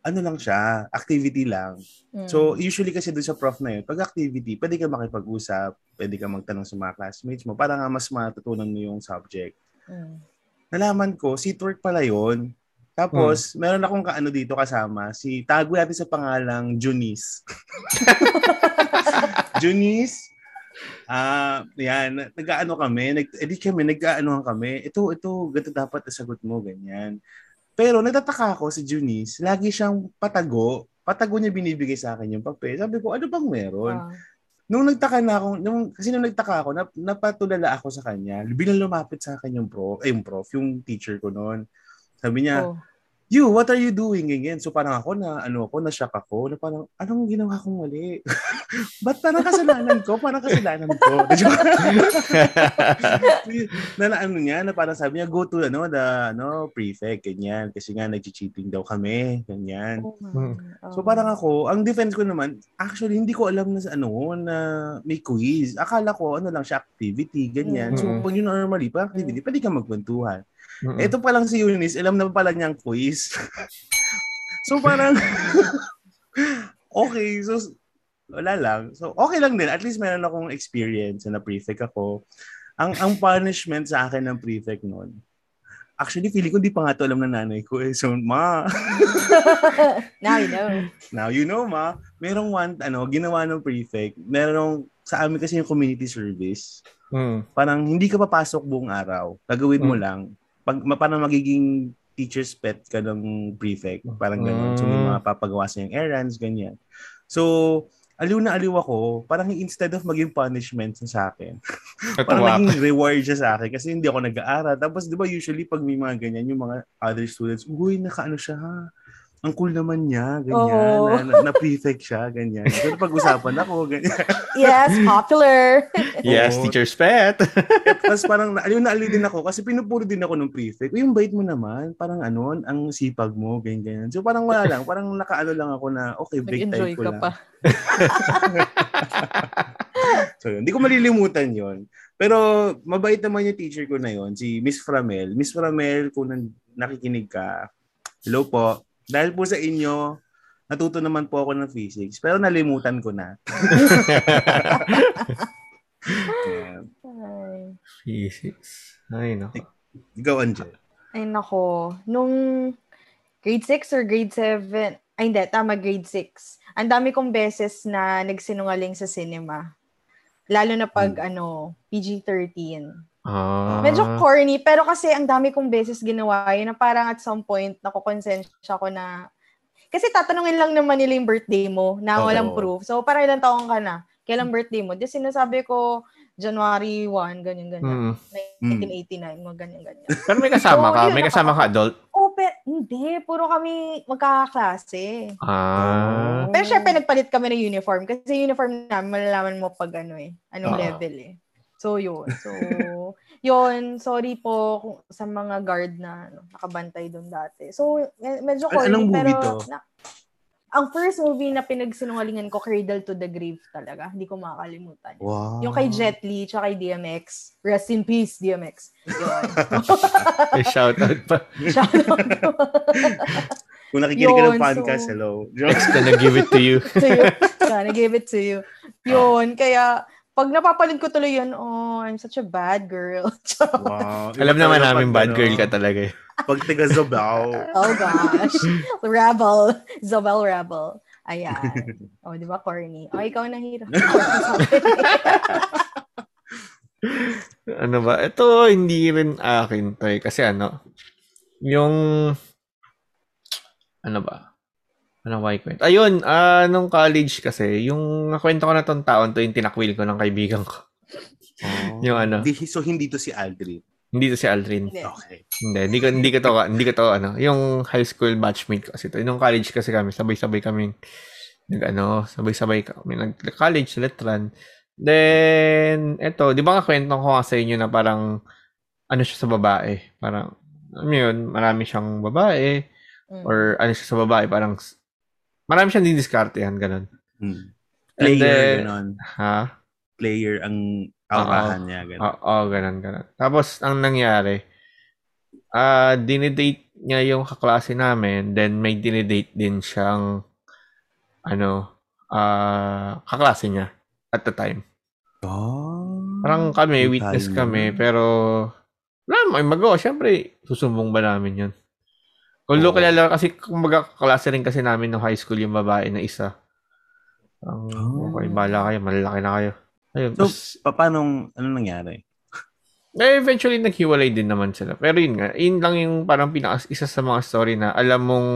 ano lang siya, activity lang. Mm. So, usually kasi doon sa prof na yun, pag activity, pwede ka makipag-usap, pwede ka magtanong sa mga classmates mo para nga mas matutunan mo yung subject. Mm. Nalaman ko, seatwork pala yun. Tapos, meron akong kaano dito kasama, si tago natin sa pangalang Junice. [LAUGHS] Junice, ah, yan, nag-ano kami, nag edit kami, nag-aanohan kami. Ito, ito, ganito dapat sagot mo, ganyan. Pero nagtataka ako si Junice, lagi siyang patago. Patago niya binibigay sa akin yung papel. Sabi ko, ano bang meron? Ah. Nung nagtaka na ako, nung, kasi nung nagtaka ako, nap, napatulala ako sa kanya, bilang lumapit sa akin yung prof, eh, yung prof, yung teacher ko noon. Sabi niya, Oh. You, what are you doing? Ganyan. So parang ako na, ano ako, na-shock ako, na parang, anong ginawa kong mali? [LAUGHS] Ba't parang kasalanan ko? Parang kasalanan ko. [LAUGHS] [LAUGHS] na, na ano niya, na parang sabi niya, go to, ano, the, ano, prefect, ganyan. Kasi nga, nag-cheating daw kami, ganyan. Oh. Hmm. So parang ako, ang defense ko naman, actually hindi ko alam na sa ano, na may quiz. Akala ko ano lang siya activity, ganyan. So Mm. pag yun normally, pa activity, pwede ka magkwentuhan. Mm-mm. Ito pa lang si Eunice, alam na pala niyang quiz. [LAUGHS] so parang, [LAUGHS] okay, so wala lang. So okay lang din, at least meron akong experience na prefect ako. Ang ang punishment sa akin ng prefect noon, actually feeling ko hindi pa nga to alam ng nanay ko eh. So ma, [LAUGHS] Now you know. Now, you know, ma, merong one, ano, ginawa ng prefect, merong, sa amin kasi yung community service, Mm. parang hindi ka papasok buong araw. Gagawin mo Mm. lang. Pag, parang magiging teacher's pet ka ng prefect. Parang gano'n. So, may Mm. mga papagawa sa yung errands, ganyan. So, aliw na aliw ako. Parang instead of maging punishment sa akin, [LAUGHS] parang naging reward siya sa akin kasi hindi ako nag-aaral. Tapos, di ba, usually pag may mga ganyan, yung mga other students, uy, nakaano siya ha. Ang cool naman niya, ganyan. Oo. Na, na, na prefect siya, ganyan. So, pag-usapan ako, ganyan. Yes, popular. [LAUGHS] Yes, Oo. teacher's pet. Tapos parang aliw na aliw din ako kasi pinupuro din ako ng prefect. Uy, yung bait mo naman, parang ano, ang sipag mo, ganyan, ganyan. So parang wala lang, parang nakaano lang ako na, okay, break time ko lang. pa. [LAUGHS] So, yun. Hindi ko malilimutan yon. Pero mabait naman yung teacher ko na yon, si Miss Framel. Miss Framel, kung nan- nakikinig ka, hello po. Dahil po sa inyo, natuto naman po ako ng physics, pero nalimutan ko na. yeah. [LAUGHS] Ay. Physics. Ay, nako. Ikaw, Angel. Ay, nako. Nung grade 6 or grade 7, ay hindi, tama, grade 6. Ang dami kong beses na nagsinungaling sa cinema. Lalo na pag, ano, PG-13. Ah. Medyo corny, pero kasi ang dami kong beses ginawa yun na parang at some point, nakukonsensya ko na, kasi tatanungin lang naman nila yung birthday mo na Oo. walang proof. So, parang ilang taong ka na? Kailang birthday mo? Di sinasabi ko, January 1, ganyan-ganyan. Mm. 1989, mga ganyan-ganyan. [LAUGHS] Pero may kasama So, ka? yun, May kasama ka adult? Oh, hindi. Puro kami magkakaklase. Ah. Pero syempre, nagpalit kami ng uniform. Kasi uniform namin, malalaman mo pag ano eh. Anong Oo. level eh. So, yun. So, [LAUGHS] yun. Sorry po kung, sa mga guard na ano, nakabantay doon dati. So, me- medyo corny. anong movie pero, to? Na, ang first movie na pinagsinungalingan ko, Cradle to the Grave talaga. Hindi ko makakalimutan. Wow. Yung kay Jet Li, tsaka kay DMX. Rest in peace, DMX. Yun. [LAUGHS] May shoutout pa. [LAUGHS] Shoutout Kung nakikinig ka ng podcast, so- hello. Jokes. Gonna give it to you. to you. Gonna give it to you. Yun, kaya pag napapanood ko tuloy yun, oh, I'm such a bad girl. [LAUGHS] Wow. Alam naman namin bad ano, girl ka talaga eh. Pag tiga Zobaw. [LAUGHS] oh gosh. Rebel. Zobel Rebel. Ayan. [LAUGHS] Oh, di ba corny? Oh, ikaw na hero. Ano ba? Ito, hindi rin akin to eh. Kasi ano, yung, ano ba? Ano ba ikwento? Ayun, ah, nung college kasi, yung nakwento ko na tong taon to, yung tinakwil ko ng kaibigan ko. [LAUGHS] Yung ano, Di, so, hindi to si Aldrin. hindi to si Aldrin. Hindi. Okay. Hindi, hindi ko, hindi ko to, hindi ko to, ano, yung high school batchmate ko kasi to. Nung college kasi kami, sabay-sabay kami, nag, ano, sabay-sabay kami, nag-college, letran. Then, eto, di ba nga kwento ko nga sa inyo na parang, ano siya sa babae? Parang, mo yun, marami siyang babae, Mm. or ano siya sa babae, parang, marami siyang didiskartehan, ganun. Hmm. And Player, then- ganon. Ha? Player ang aurahan niya, ganon. Oo, oh, ganun, ganun. Tapos, ang nangyari, ah dinidate niya yung kaklase namin, then may dinidate din siyang, ano, ah kaklase niya at the time. Oh. Parang kami, witness kami, pero, wala may magawa. Siyempre, susumbong ba namin yun? Although Oo. kilala, kasi kumbaga kaklase rin kasi namin no high school yung babae na isa. Ang, Oh. okay, bala kayo, malalaki na kayo. Ayun, So, pa- paano, ano nangyari? [LAUGHS] Eh, eventually, naghiwalay din naman sila. Pero yun nga, yun lang yung parang pinaka isa sa mga story na alam mong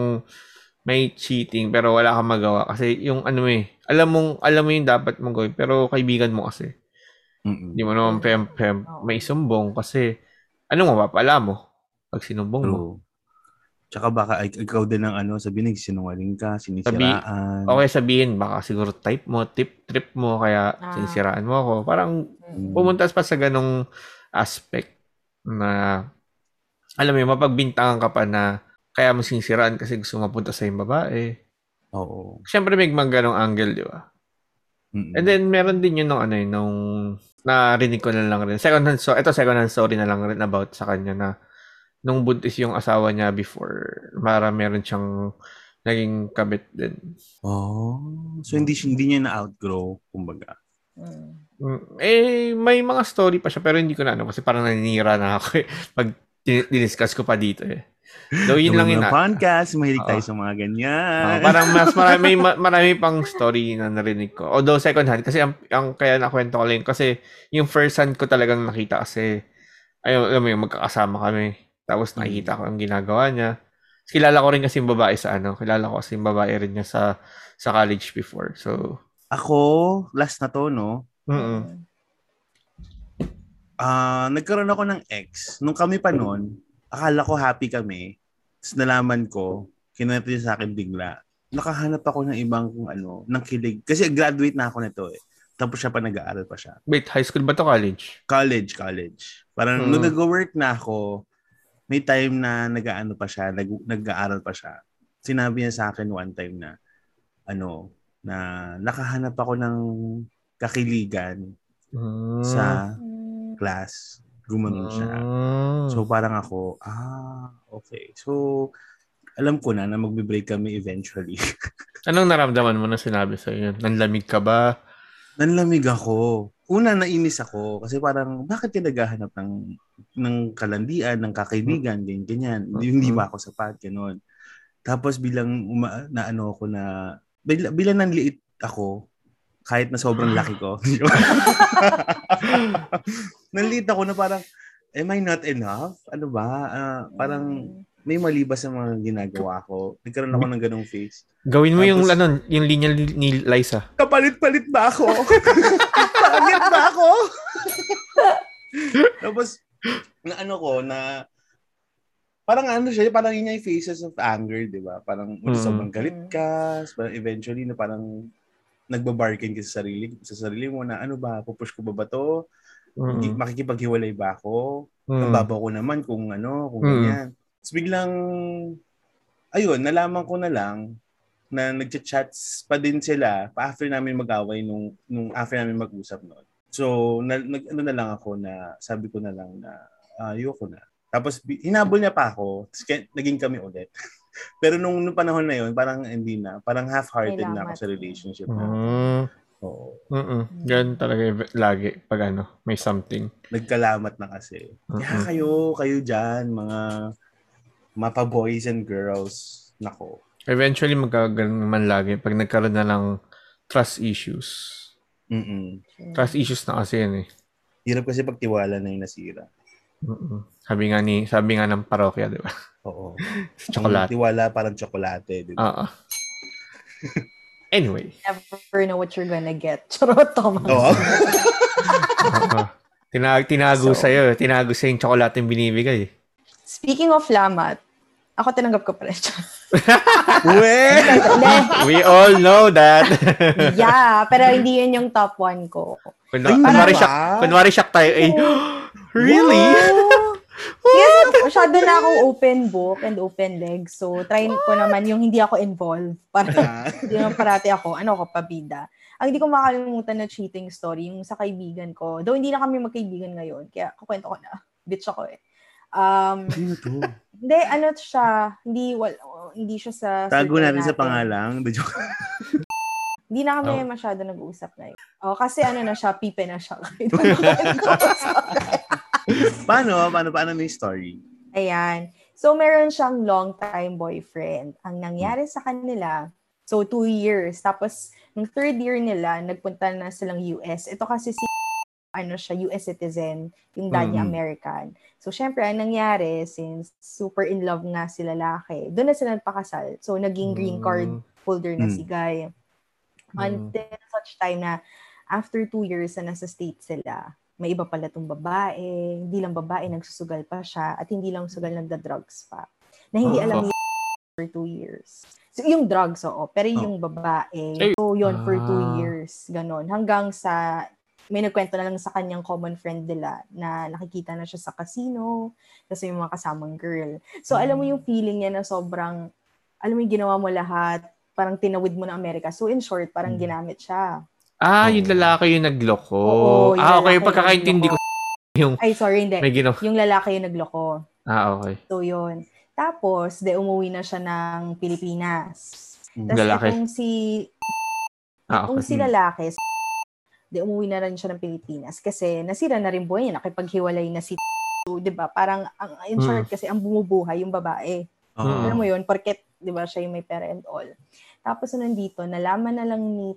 may cheating pero wala kang magawa. Kasi yung ano eh, alam mong, alam mo yung dapat mong gawin pero kaibigan mo kasi. Mm-mm. Hindi mo naman pem, pem, may sumbong kasi anong mapapala mo pag sinumbong mo? True. Tsaka baka ik- ikaw din ang ano, sabihin sinungaling ka, sinisiraan. Okay sabihin, baka siguro type mo, tip, trip mo, kaya Ah. sinisiraan mo ako. Parang Mm. pumunta pa sa ganong aspect na alam mo mapagbintangan ka pa na kaya mo sinisiraan kasi gusto mapunta sa yung babae. Oo. Siyempre may mga ganong angle, di ba? Mm-mm. And then meron din yun nung ano yun, nung narinig ko na lang rin. Second hand, so ito second hand story na lang rin about sa kanya na nung buntis yung asawa niya before, para meron siyang naging kabit din. Oh. So hindi hindi niya na-outgrow, kumbaga. Mm. Eh, may mga story pa siya pero hindi ko na ano kasi parang naninira na ako eh. Pag din- diniscuss ko pa dito eh. So, yun lang yun. Podcast, mahilig tayo sa mga ganyan. parang mas marami, [LAUGHS] ma- marami pang story na narinig ko. Although second hand, kasi ang, ang kaya nakwento ko lang, kasi yung first hand ko talagang nakita kasi, ayun, alam mo yung magkakasama kami. Tapos nakikita ko ang ginagawa niya. Kilala ko rin kasi yung babae sa ano, kilala ko kasi yung babae rin niya sa sa college before. So, Ako, last na to, no? mm Ah, nagkaroon ako ng ex. Nung kami pa noon, akala ko happy kami. Tapos nalaman ko, kinuwento niya sa akin bigla. Nakahanap ako ng ibang kung ano, ng kilig. Kasi graduate na ako nito eh. Tapos siya pa nag-aaral pa siya. Wait, high school ba to college? College, college. Parang Hmm. nung nag-work na ako, may time na nag-aano pa siya, nag, nag-aaral pa siya. Sinabi niya sa akin one time na, ano, na nakahanap ako ng kakiligan Mm. sa class. Gumanon siya. Mm. So parang ako, ah, okay. So, alam ko na na magbe-break kami eventually. [LAUGHS] Anong naramdaman mo na sinabi sa iyo? Nanlamig ka ba? Nanlamig ako. Una, nainis ako. Kasi parang, bakit ka naghahanap ng, ng kalandian, ng kakaibigan, ganyan, ganyan. Hindi, hindi ba ako sapat, gano'n. Tapos bilang, uma, na ano ako na, bilang, bilang nanliit ako, kahit na sobrang laki ko. [LAUGHS] [LAUGHS] nanliit ako na parang, am I not enough? Ano ba? Ah, parang, may mali ba sa mga ginagawa ko? Nagkaroon ako ng ganong face. Gawin mo yung Tapos- ano, yung linya ni Liza. kapalit-palit ba ako? [LAUGHS] Pangit ba ako? [LAUGHS] Tapos, na ano ko, na parang ano siya, parang yun yung faces of anger, di ba? Parang mm. Mm. sobrang galit ka, parang eventually na parang nagbabarkin ka sa sarili, sa sarili mo na ano ba, pupush ko ba ba to? Mm. Makikipaghiwalay ba ako? Mm. Ang babaw ko naman kung ano, kung Mm. ganyan. Tapos biglang, ayun, nalaman ko na lang na nagcha-chats pa din sila pa after namin mag-away nung, nung after namin mag-usap noon. So, na, nag, ano na lang ako na, sabi ko na lang na, ah, ayoko na. Tapos, bi- hinabol niya pa ako. Tapos, naging kami ulit. [LAUGHS] Pero nung, nung panahon na yun, parang hindi na. Parang half-hearted na ako sa relationship na. Mm. Oo. Mm-mm. Ganun talaga lagi pag ano, may something. Nagkalamat na kasi. Kaya Mm-mm. kayo, kayo dyan, mga mapa boys and girls. Nako. Eventually magkaganon naman lagi pag nagkaroon na lang trust issues. Mm-mm. Trust issues na kasi yan eh. Hirap kasi pag tiwala na yung nasira. Mm-mm. Sabi nga ni, sabi nga ng parokya, di ba? Oo. [LAUGHS] Chocolate. Tiwala parang tsokolate. Di ba? Oo. [LAUGHS] anyway. Never know what you're gonna get. [LAUGHS] Charot, Thomas. Oo. Tinag, tinago So- sa'yo. Tinago sa'yo yung chocolate yung binibigay. Speaking of lamat, ako tinanggap ko pa rin siya. [LAUGHS] We! All know that. [LAUGHS] yeah, pero hindi yun yung top one ko. Kun- Ay, kunwari, shock, kunwari shock tayo, eh, [GASPS] really? [LAUGHS] Yes, masyado na akong open book and open leg. So, try ko naman yung hindi ako involved. Para hindi naman parati ako, ano ako, pabida. Ang hindi ko makalimutan na cheating story, yung sa kaibigan ko. Though hindi na kami magkaibigan ngayon, kaya kukwento ko na. Bitch ako eh. Um, Sino to? hindi, ano siya, hindi, wal, hindi siya sa... Tago circle natin sa pangalang. The joke. Hindi na kami Oh. masyado nag-uusap ngayon. Oh, kasi ano na siya, pipe na siya. [LAUGHS] Paano? Paano? Paano may story? Ayan. So, meron siyang long-time boyfriend. Ang nangyari sa kanila, so two years. Tapos, nung third year nila, nagpunta na silang US. Ito kasi si ano siya, US citizen, yung dad niya Mhm. American. So, syempre, ang nangyari, since super in love nga si lalaki, doon na sila nagpakasal. So, naging green card holder na Mm. si Guy. Mm. Until such time na after two years na nasa state sila, may iba pala tong babae, hindi lang babae, nagsusugal pa siya, at hindi lang sugal, nagda-drugs pa. Na hindi Oh, alam oh. ni for two years. So, yung drugs, oo. Pero Oh. yung babae, so yun, for two Ah. years. Ganon. Hanggang sa, may nagkwento na lang sa kanyang common friend nila na nakikita na siya sa casino, kasi yung mga kasamang girl. So, alam mo yung feeling niya na sobrang, alam mo yung ginawa mo lahat, parang tinawid mo ng Amerika. So, in short, parang Mm. ginamit siya. Ah, yung lalaki yung nagloko. Oo, yung ah, okay. Pagkakaintindi ko [LAUGHS] yung Ay, sorry, hindi. may ginawa. Yung lalaki yung nagloko. Ah, okay. So, yun. Tapos, de umuwi na siya ng Pilipinas. Mm. Tapos, Lalaki. itong si, Ah, itong okay. si lalaki, de umuwi na rin siya ng Pilipinas kasi nasira na rin buhay niya, nakipaghiwalay na si So, 'di ba? Parang ang in Mm. short kasi ang bumubuhay yung babae. Mm. Alam mo 'yun, porket 'di ba siya yung may pera and all. Tapos nandito, nalaman na lang ni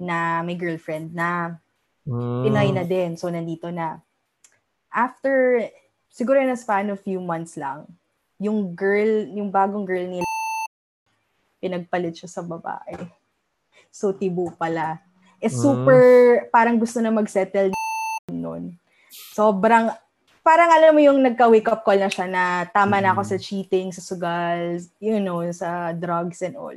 na may girlfriend na Mm. Pinoy na din. So, nandito na. After, siguro na span of few months lang, yung girl, yung bagong girl ni pinagpalit siya sa babae. So, tibo pala. Eh, super, parang gusto na mag-settle nun. Sobrang, parang alam mo yung nagka-wake up call na siya na tama na ako sa cheating, sa sugal, you know, sa drugs and all.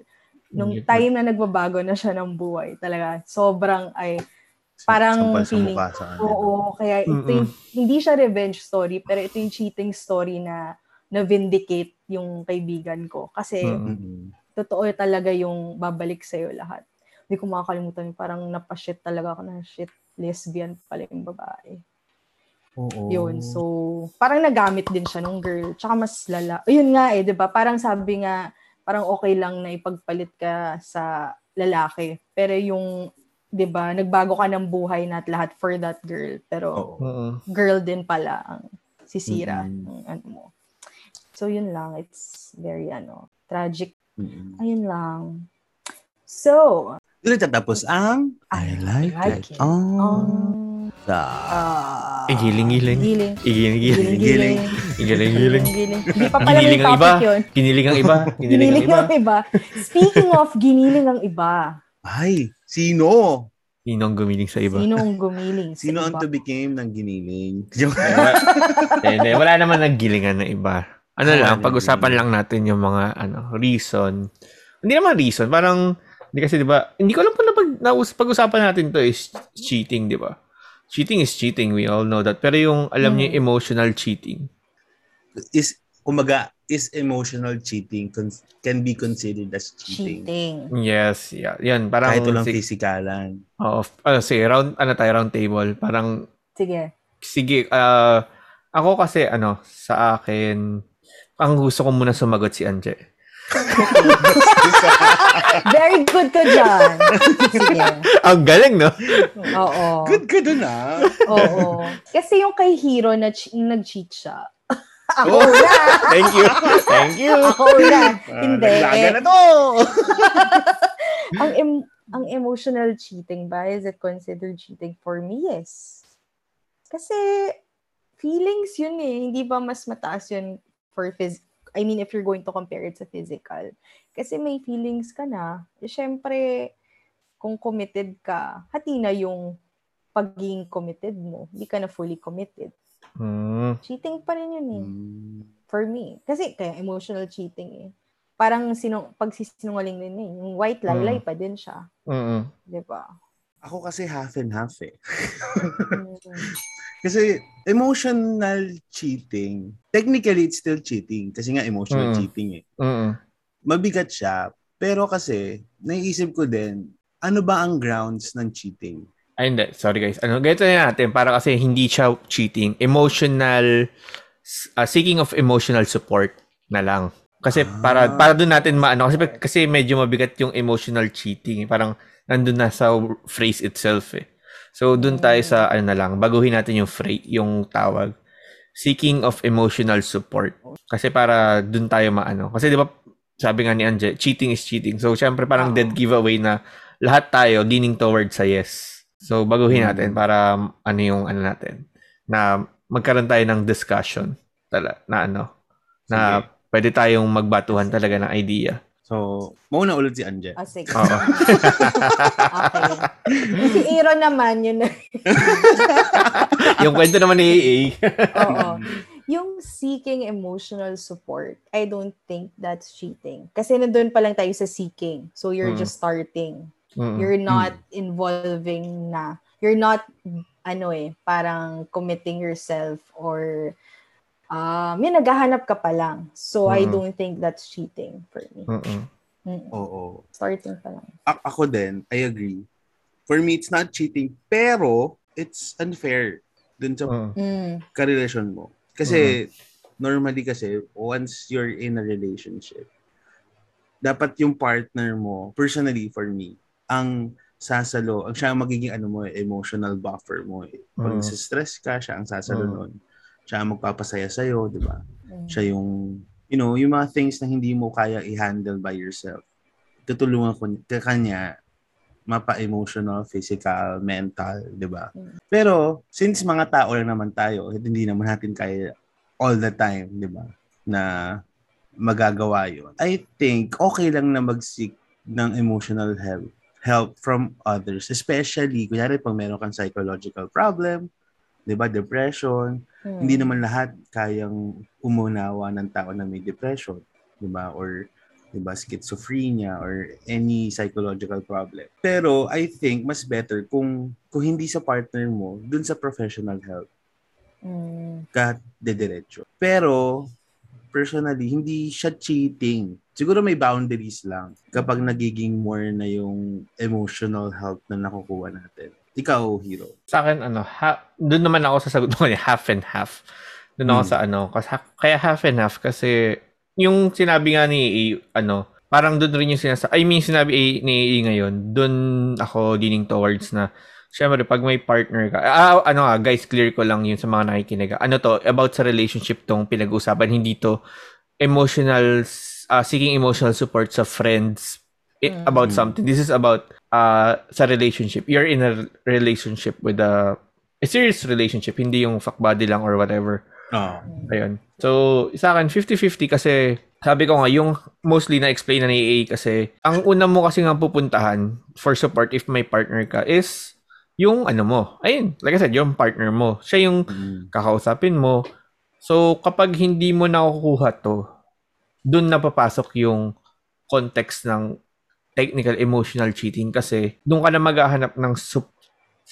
Nung time na nagbabago na siya ng buhay, talaga, sobrang, ay, Parang sa feeling- sa. Oo, kaya ito yung, hindi siya revenge story, pero ito yung cheating story na na-vindicate yung kaibigan ko. Kasi Mm. Mm-mm. totoo talaga yung babalik sa'yo lahat. Hindi ko makakalimutan, parang napashit talaga ako na shit, lesbian pala yung babae. Oo. Yun, so parang nagamit din siya nung girl. Tsaka mas lala. Yun nga eh, di ba? Parang sabi nga, parang okay lang na ipagpalit ka sa lalaki. Pero yung, di ba, nagbago ka ng buhay na at lahat for that girl. Pero Oo. Girl din pala ang sisira Mm-mm. ng ano mo. So yun lang, it's very ano, tragic. Mm-mm. Ayun lang. So, Doon tatapos ang I like, like it. it. Oh. Sa ah, Igiling-giling. giling. Igiling-giling. Giling-giling. Igiling-giling. Giling. Hindi pa pala Giniling ang iba. topic yun. Giniling ang iba. [LAUGHS] Giniling ang Giniling iba. ang iba. Speaking of giniling ang iba, Ay, sino? Sino ang gumiling sa iba? sino ang gumiling sa Sino ang iba? to became ng giniling? [LAUGHS] Joke. Eh, Hindi, wala naman naggilingan ng iba. Ano Ah, lang, pag-usapan lang natin yung mga ano, reason. Hindi naman reason, parang hindi kasi 'di ba? Hindi ko alam pa na pag naus- pag-usapan natin to is cheating, 'di ba? Cheating is cheating, we all know that. Pero yung alam niyo Hmm. yung emotional cheating. Is, kumaga, is emotional cheating con- can be considered as cheating. Cheating. Yes, yeah. Yan, parang Kahit walang sig- physikalan. Oo, f- ano, sige, round ano tayo round table. Parang Sige. sige, ah, ako kasi ano, sa akin ang gusto ko muna sumagot si Anje. Very good ka dyan. Sige. Ang galing, no? Oo. Good ka dun ah. Oo. Kasi yung kay Hero na ch- nag-cheat siya. [LAUGHS] Ako Oh. na. Thank you. Thank you. Ako na. Hindi. Naglaga na to! [LAUGHS] ang em- ang emotional cheating ba, is it considered cheating? For me, yes. Kasi feelings yun eh. Hindi ba mas mataas yun for phys- I mean, if you're going to compare it sa physical. Kasi may feelings ka na. Eh, syempre, kung committed ka, hati na yung pagiging committed mo. Hindi ka na fully committed. Hmm. Cheating pa rin yun eh. Hmm. For me. Kasi kaya emotional cheating eh. Parang sino, pagsisinungaling din eh. Yung white lie, Mm. pa din siya. Mm-mm. Di ba? Ako kasi half and half eh. [LAUGHS] Mm. Kasi emotional cheating, technically it's still cheating kasi nga emotional Mm. cheating eh. Mm-mm. Mabigat siya, pero kasi naiisip ko din, ano ba ang grounds ng cheating? Ay, hindi. Sorry guys. Ano, ganito na natin. Para kasi hindi siya cheating. Emotional, uh, seeking of emotional support na lang. Kasi para Ah. para doon natin maano kasi kasi medyo mabigat yung emotional cheating. Parang nandun na sa phrase itself eh. So doon tayo sa ano na lang, baguhin natin yung phrase, yung tawag. Seeking of emotional support. Kasi para doon tayo maano. Kasi 'di ba sabi nga ni Anje, cheating is cheating. So syempre parang dead giveaway na lahat tayo leaning towards sa yes. So baguhin natin Mm. para ano yung ano natin na magkaroon tayo ng discussion tala, na ano na Sige. pwede tayong magbatuhan talaga ng idea. So, mauna ulit si Anje. Ah, sige. Oo. [LAUGHS] okay. Si Aaron naman, yun na. [LAUGHS] yung kwento naman ni AA. Oo. yung seeking emotional support, I don't think that's cheating. Kasi nandun pa lang tayo sa seeking. So you're Mm. just starting. Mm-mm. You're not involving na. You're not, ano eh, parang committing yourself or um, may naghahanap ka pa lang. So I Mm. don't think that's cheating for me. Mm-mm. Mm. Oo. Starting pa lang. A- ako din, I agree. For me, it's not cheating, pero it's unfair dun sa Mm. Mm. karelasyon mo. Kasi, normally kasi, once you're in a relationship, dapat yung partner mo, personally for me, ang sasalo, ang siya ang magiging ano mo, eh, emotional buffer mo. Eh. Pag Mm. stress ka, siya ang sasalo Mm. nun. Siya ang magpapasaya sa'yo, di ba? Mm. Siya yung, you know, yung mga things na hindi mo kaya i-handle by yourself. Tutulungan ko ka kanya mapa-emotional, physical, mental, di ba? Mm. Pero, since mga tao lang naman tayo, hindi naman natin kaya all the time, di ba? Na magagawa yun. I think, okay lang na mag-seek ng emotional help help from others. Especially, kunyari, pag meron kang psychological problem, di ba, depression, Mm. hindi naman lahat kayang umunawa ng tao na may depression, 'di ba? Or 'di ba schizophrenia or any psychological problem. Pero I think mas better kung kung hindi sa partner mo, dun sa professional help Mm. ka dediretso. Pero personally, hindi siya cheating. Siguro may boundaries lang kapag nagiging more na yung emotional help na nakukuha natin. Ikaw, Hero. Sa akin, ano, ha, doon naman ako sa sagot ko, half and half. Doon ako Hmm. sa ano, kasi, kaya half and half kasi yung sinabi nga ni A, ano, parang doon rin yung sinasa I mean, sinabi A, ni A ngayon, doon ako leaning towards na, syempre, pag may partner ka, ah, ano nga, guys, clear ko lang yun sa mga nakikinig. Ano to, about sa relationship tong pinag-usapan, hindi to emotional, uh, seeking emotional support sa friends i- Mm. about Mm. something. This is about uh, sa relationship. You're in a relationship with a, a serious relationship, hindi yung fuck buddy lang or whatever. Oh. Ayun. So, sa akin, 50-50 kasi sabi ko nga, yung mostly na-explain na ni AA kasi, ang una mo kasi nga pupuntahan for support if may partner ka is yung ano mo. Ayun, like I said, yung partner mo. Siya yung Mm. kakausapin mo. So, kapag hindi mo nakukuha to, dun na papasok yung context ng technical emotional cheating kasi doon ka na maghahanap ng sup-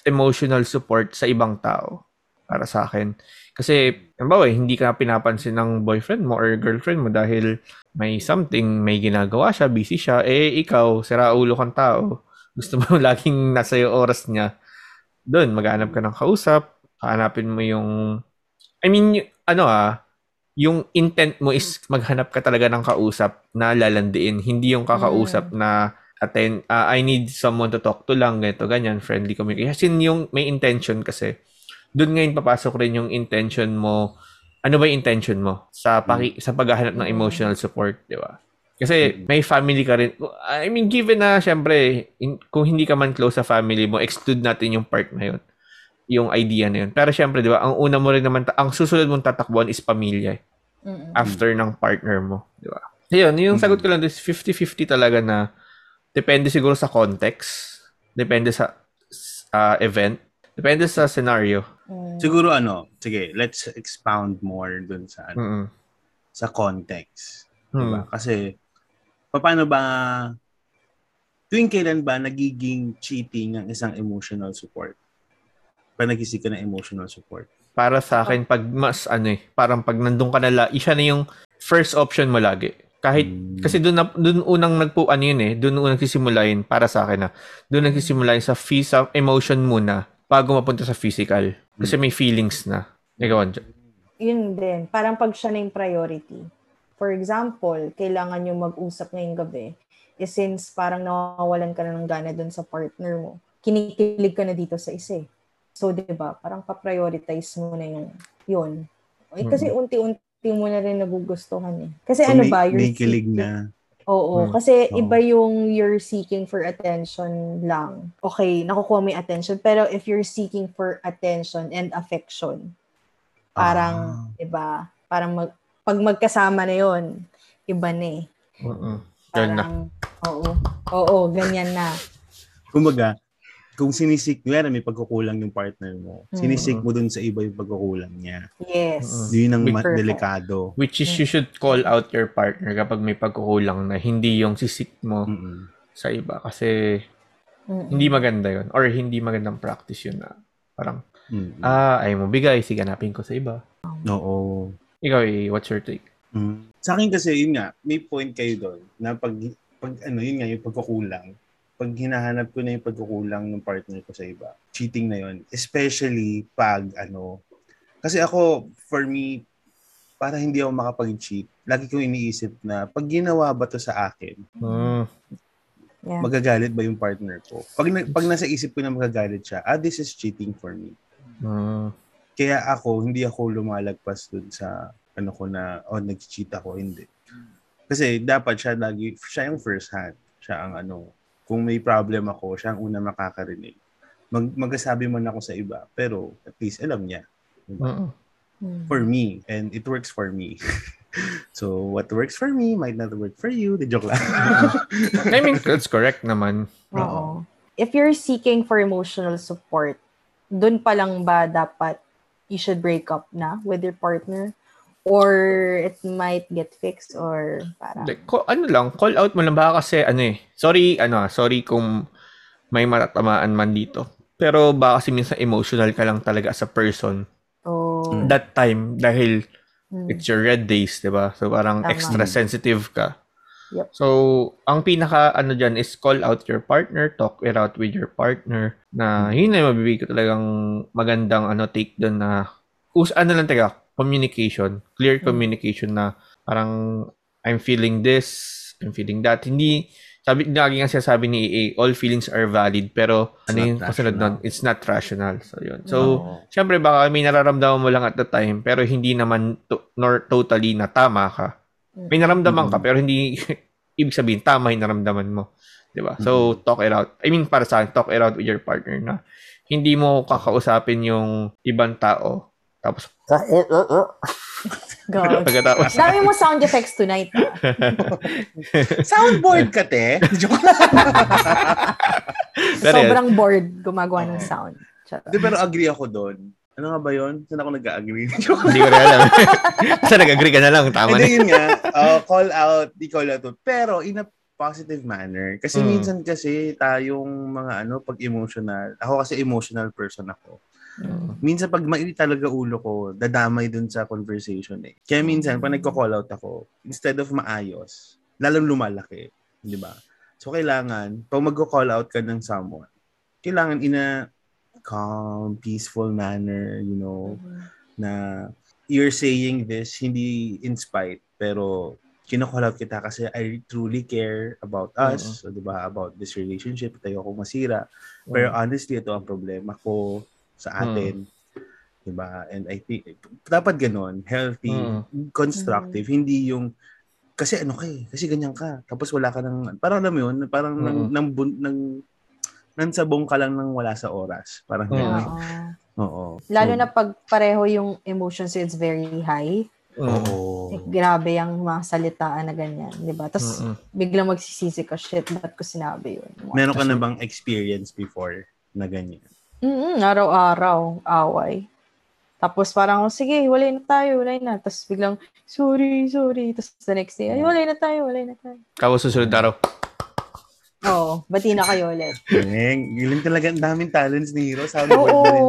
emotional support sa ibang tao para sa akin. Kasi, halimbawa, eh, hindi ka pinapansin ng boyfriend mo or girlfriend mo dahil may something, may ginagawa siya, busy siya, eh, ikaw, sira ulo kang tao. Gusto mo [LAUGHS] laging nasa yung oras niya. Doon, maghanap ka ng kausap, hanapin mo yung, I mean, y- ano ah, yung intent mo is maghanap ka talaga ng kausap na lalandiin, hindi yung kakausap na attend, ah, I need someone to talk to lang, ganito, ganyan, friendly communication. As yung may intention kasi, doon ngayon papasok rin yung intention mo, ano ba yung intention mo sa paki, sa paghahanap ng Mm. emotional support, di ba? Kasi may family ka rin. I mean, given na, syempre, in- kung hindi ka man close sa family mo, exclude natin yung part na yun. Yung idea na yun. Pero syempre, di ba, ang una mo rin naman, ta- ang susunod mong tatakbuhan is pamilya eh, Mm-mm. after ng partner mo. Di ba? Yun, yung sagot ko lang is 50-50 talaga na depende siguro sa context, depende sa uh, event, depende sa scenario. Mm. Siguro ano, sige, let's expound more dun sa ano, Mm-mm. sa context. Hmm. Diba? Kasi, paano ba, tuwing kailan ba nagiging cheating ang isang emotional support? Pa nagisig ka ng emotional support? Para sa akin, pag mas ano eh, parang pag nandun ka na, la, isa na yung first option mo lagi. Kahit, Mm. kasi doon na, doon unang nagpo, ano yun eh, doon unang nagsisimula yun, para sa akin na, doon nagsisimula yun sa, fee, sa emotion muna, bago mapunta sa physical. Kasi may feelings na. Ikaw, Anja. Yun din. Parang pag siya na yung priority. For example, kailangan nyo mag-usap ngayong gabi. Eh, since parang nawawalan ka na ng gana dun sa partner mo, kinikilig ka na dito sa isa eh. So, di ba, parang pa-prioritize mo na yung yun. Eh, kasi unti-unti mo na rin nagugustuhan eh. Kasi So, ano may, ba, you're may kilig seeking- na. Oo, Hmm. kasi Oo. iba yung you're seeking for attention lang. Okay, nakukuha mo yung attention. Pero if you're seeking for attention and affection, parang, Ah. iba, parang mag, pag magkasama na yon iba na eh. Mm-mm. Yun na. Parang, oo, oo, ganyan na. Kumbaga, kung sinisik mo yan, may pagkukulang yung partner mo. Sinisik mo dun sa iba yung pagkukulang niya. Yes. Yun ang Perfect. delikado. Which is you should call out your partner kapag may pagkukulang na hindi yung sisik mo Mm-mm. sa iba. Kasi Mm-mm. hindi maganda yun. Or hindi magandang practice yun na parang, Mm-mm. ah, ayaw mo bigay, sige hanapin ko sa iba. Oo. Ikaw, eh, what's your take? Mm. Sa akin kasi, yun nga, may point kayo doon na pag, pag ano, yun nga, yung pagkukulang, pag hinahanap ko na yung pagkukulang ng partner ko sa iba, cheating na yun. Especially pag, ano, kasi ako, for me, para hindi ako makapag-cheat, lagi kong iniisip na, pag ginawa ba to sa akin, Hmm. Yeah. magagalit ba yung partner ko? Pag, na, pag nasa isip ko na magagalit siya, ah, this is cheating for me. Hmm. Kaya ako, hindi ako lumalagpas dun sa ano ko na, oh, nag-cheat ako, hindi. Kasi dapat siya lagi, siya yung first hand. Siya ang ano, kung may problem ako, siya ang una makakarinig. Mag, magsasabi man ako sa iba, pero at least alam niya. Mm-mm. Mm. For me, and it works for me. [LAUGHS] so, what works for me might not work for you. The [LAUGHS] joke lang. I mean, that's correct naman. Oo. If you're seeking for emotional support, dun pa lang ba dapat you should break up na with your partner? Or it might get fixed or parang... Like, ko, ano lang, call out mo lang baka kasi ano eh. Sorry, ano, sorry kung may matatamaan man dito. Pero baka kasi minsan emotional ka lang talaga as a person. Oh, That time, dahil mm. it's your red days, di ba? So parang Tama. extra sensitive ka. Yep. So, ang pinaka ano dyan is call out your partner, talk it out with your partner na yun na yung mabibigay ko talagang magandang ano take doon na us ano lang taga communication, clear Mm. communication na parang I'm feeling this, I'm feeling that. Hindi sabi lagi nga sinasabi ni EA, all feelings are valid pero It's ano yung kasunod nun? It's not rational. So yun. So Oo. Siyempre, baka may nararamdaman mo lang at the time, pero hindi naman to, nor totally na tama ka. May naramdaman ka, Mhm. pero hindi, [LAUGHS] ibig sabihin, tama yung naramdaman mo. Di ba? So, talk it out. I mean, para sa akin, talk it out with your partner na hindi mo kakausapin yung ibang tao. Tapos, God. [LAUGHS] pagkatapos, Dami mo sound effects tonight. ah. [LAUGHS] Soundboard ka, te. [LAUGHS] Joke. Sobrang bored gumagawa ng sound. Di, pero agree ako doon. Ano nga ba yun? Saan ako nag-agree? hindi ko rin alam. Basta nag-agree ka na lang, tama Hindi na. yun nga, uh, call out, di call out. Pero in a positive manner. Kasi Mm. minsan kasi tayong mga ano, pag emotional, ako kasi emotional person ako. Minsan pag mainit talaga ulo ko, dadamay dun sa conversation eh. Kaya minsan, pag nagko-call out ako, instead of maayos, lalong lumalaki. Di ba? So, kailangan, pag magko-call out ka ng someone, kailangan in a calm, peaceful manner, you know, na you're saying this hindi in spite, pero kinocall out kita kasi I truly care about us, o 'di ba, about this relationship, tayo akong masira. Pero honestly, ito ang problema ko sa atin. 'Di ba? And I think dapat ganon, healthy, constructive, hindi yung kasi ano ka eh, kasi ganyan ka. Tapos wala ka ng, parang alam mo yun, parang Mm. nang, nang, bun- nang, nang sabong ka lang nang wala sa oras. Parang Mm. gano'n. Oo. Oo. Lalo So, na pag pareho yung emotions is very high. Oo. Eh, grabe yung mga salitaan na ganyan, di ba? Tapos Mm-mm. biglang magsisisi ka, shit, ba't ko sinabi yun? Meron ka na bang experience before na ganyan? Mm, araw-araw, away. Tapos parang, oh, sige, walay na tayo, walay na. Tapos biglang, sorry, sorry. Tapos the next day, ay, walay na tayo, walay na tayo. Tapos susunod araw. Oo, bati na kayo ulit. Galing. Galing talaga. Ang daming talents ni Hero. Soundboard na rin.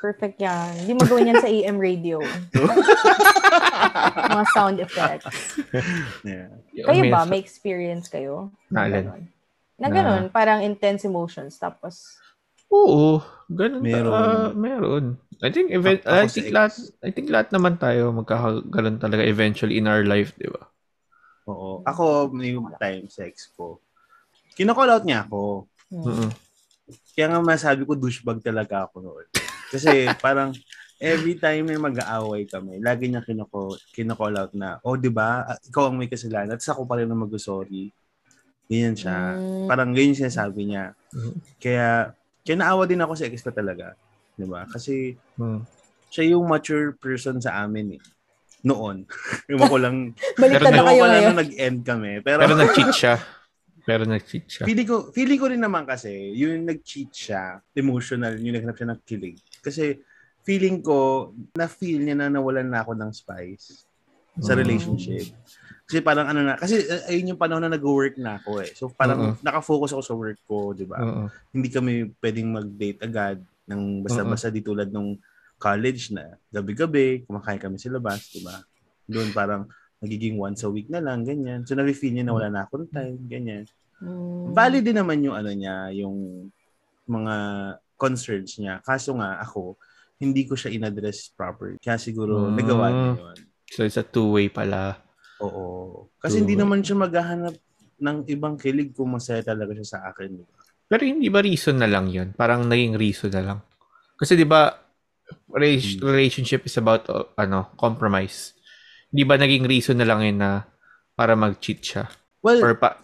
Perfect yan. Hindi mo gawin yan sa AM radio. [LAUGHS] Mga sound effects. Yeah. Kayo ba? May experience kayo? Na? Ganon. Na ganun, parang intense emotions. Tapos, Oo, ganun. Meron. Meron. meron. I think event, Ako I sa think lahat I think lahat naman tayo magkakagalan talaga eventually in our life, 'di ba? Oo. Ako, may time sex ko. Kinocall out niya ako. hmm. Mm. Kaya nga masabi ko, douchebag talaga ako noon. Kasi [LAUGHS] parang, every time na mag-aaway kami, lagi niya kinoko, kinocall out na, oh, di ba, ah, ikaw ang may kasalanan, at ako pa rin ang mag-sorry. Ganyan siya. Mm. Parang ganyan siya sabi niya. Mhm. Kaya, kaya naawa din ako sa ex ko talaga. Di ba? Kasi, Mm. siya yung mature person sa amin eh. Noon. [LAUGHS] Ewan ko lang. baliktad na kayo ngayon. nung nag-end kami. Pero, Pero nag-cheat [LAUGHS] siya. Pero nag-cheat siya. Feeling ko, feeling ko rin naman kasi, yung nag-cheat siya, emotional, yung naghanap siya ng kilig. Kasi, feeling ko, na-feel niya na nawalan na ako ng spice sa Mm. Kasi parang ano na, kasi uh, ayun yung panahon na nag-work na ako eh. So parang Oo. nakafocus ako sa work ko, di ba? Oo. Hindi kami pwedeng mag-date agad ng basta-basta di tulad nung college na gabi-gabi, kumakain kami sa labas, di ba? Doon parang nagiging once a week na lang, ganyan. So nafe-feel niya na wala na akong time, ganyan. Mm. Valid din naman yung ano niya, yung mga concerns niya. Kaso nga ako, hindi ko siya in-address proper. Kaya siguro Mm. nagawa niya yun. So, it's a two-way pala. Oo. Kasi True. hindi naman siya maghahanap ng ibang kilig kung masaya talaga siya sa akin. Pero hindi ba reason na lang yun? Parang naging reason na lang. Kasi di ba, rela- relationship is about, uh, ano, compromise. Di ba naging reason na lang yun na para mag-cheat siya? Well, Or pa,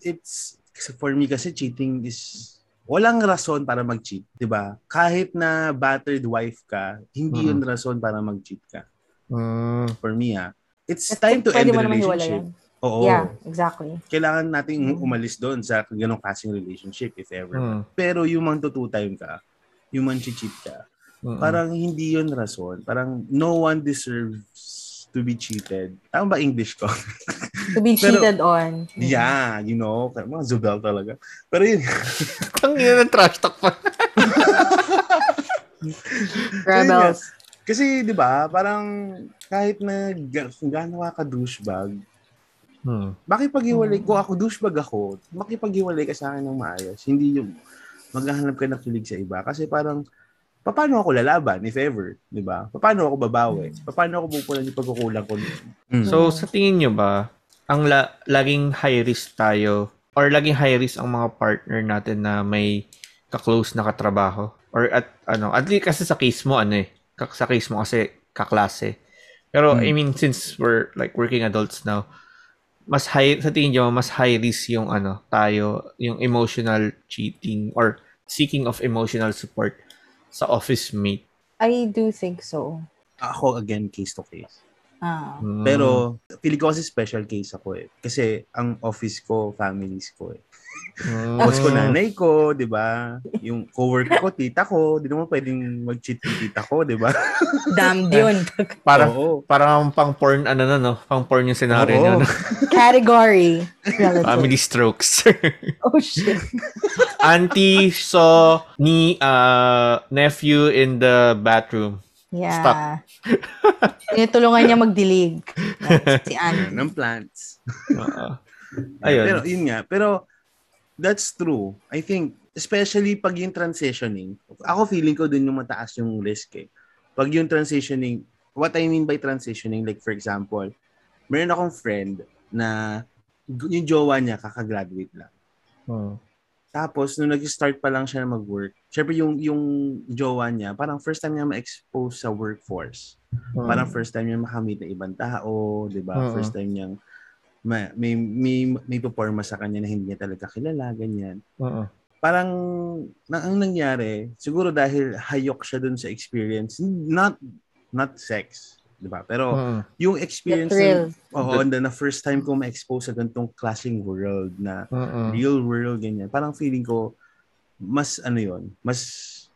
it's for me kasi cheating is walang rason para mag-cheat, 'di ba? Kahit na battered wife ka, hindi Mm. yun rason para mag-cheat ka. mm, For me ah. It's At time to end the relationship. Oo. Yeah, exactly. Kailangan nating Mm. umalis doon sa ganong klaseng relationship if ever. mm, Pero yung mang two time ka, yung mang cheat ka, mm, parang hindi yun rason. Parang no one deserves to be cheated. Tama ba English ko? [LAUGHS] To be Pero- cheated on. yeah, you know, mga Zubel talaga. Pero yun, [LAUGHS] Ang ina ng trash talk pa. [LAUGHS] Rebels. Kasi, di ba, parang kahit na ga- kung gaano ka ka-douchebag, Hmm. makipaghiwalay ko ako, douchebag ako, makipaghiwalay ka sa akin ng maayos. Hindi yung maghahanap ka ng kilig sa iba. Kasi parang, paano ako lalaban, if ever, di ba? Paano ako babawi? Paano ako pupunan yung pagkukulang ko nun? Mm. So, sa tingin nyo ba, ang la- laging high risk tayo or laging high risk ang mga partner natin na may ka-close na katrabaho? Or at ano, at least kasi sa case mo ano eh, ka- sa case mo kasi kaklase. Pero Hmm. I mean since we're like working adults now, mas high sa tingin nyo mas high risk yung ano, tayo, yung emotional cheating or seeking of emotional support sa office mate. I do think so. ako, again, case to case. Ah. Hmm. Pero, feeling ko kasi special case ako eh. Kasi, ang office ko, families ko eh. Hmm. Boss ko, nanay ko, di ba? Yung coworker ko, tita ko. Di naman pwedeng mag-cheat yung tita ko, di ba? [LAUGHS] Damned yun. Parang Oo. parang pang porn ano na no, pang porn yung scenario no? Category. Relative. [LAUGHS] Family strokes. [LAUGHS] Oh, shit. Auntie saw ni uh, nephew in the bathroom. Yeah. Stop. Tinutulungan niya magdilig. si Anne. ng plants. Oo. Ayun. Pero, yun nga. Pero, that's true. I think, especially pag yung transitioning, ako feeling ko dun yung mataas yung risk eh. Pag yung transitioning, what I mean by transitioning, like for example, meron akong friend na yung jowa niya kakagraduate lang. Hmm. Tapos, nung nag-start pa lang siya na mag-work, syempre yung, yung jowa niya, parang first time niya ma-expose sa workforce. Hmm. Parang first time niya makamit ng ibang tao, di ba? Oo. First time niyang ma- may, may, may performa sa kanya na hindi niya talaga kilala, ganyan. Oo. Parang, na, ang nangyari, siguro dahil hayok siya dun sa experience, not not sex, di ba? Pero Oo. yung The experience, oo, and then na first time ko ma-expose sa ganitong klaseng world na Oo. real world, ganyan. Parang feeling ko, mas ano yon mas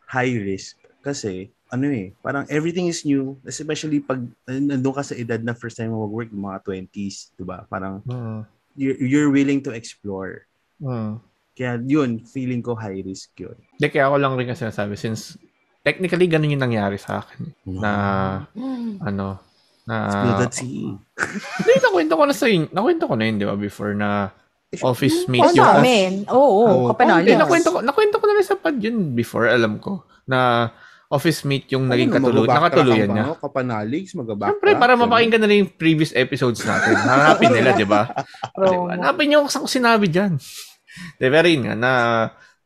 high risk. Kasi, ano eh, parang everything is new, especially pag nandun ka sa edad na first time mo mag-work, mga 20s, di ba? Parang Oo. you're, you're willing to explore. Oo. Kaya yun, feeling ko high risk yun. Hindi, kaya ako lang rin kasi nasabi since technically ganun yung nangyari sa akin. Na, ano, na, Spill that tea. hindi, nakwento ko na sa inyo, nakwento ko na yun, di ba, before na office mate Oo, yung sa off- amin. Oo, oo. Oo. Kapanalis. Hindi, nakwento ko, nakwento ko na rin sa pad yun before, alam ko, na office mate yung naging katulu- nakatuluyan niya. Kapanalig, mag-backtrack. Siyempre, para mapakinggan na rin yung previous episodes natin. [LAUGHS] Hanapin nila, di ba? [LAUGHS] Diba? Hanapin nyo kung saan ko sinabi dyan. De, pero yun nga, na,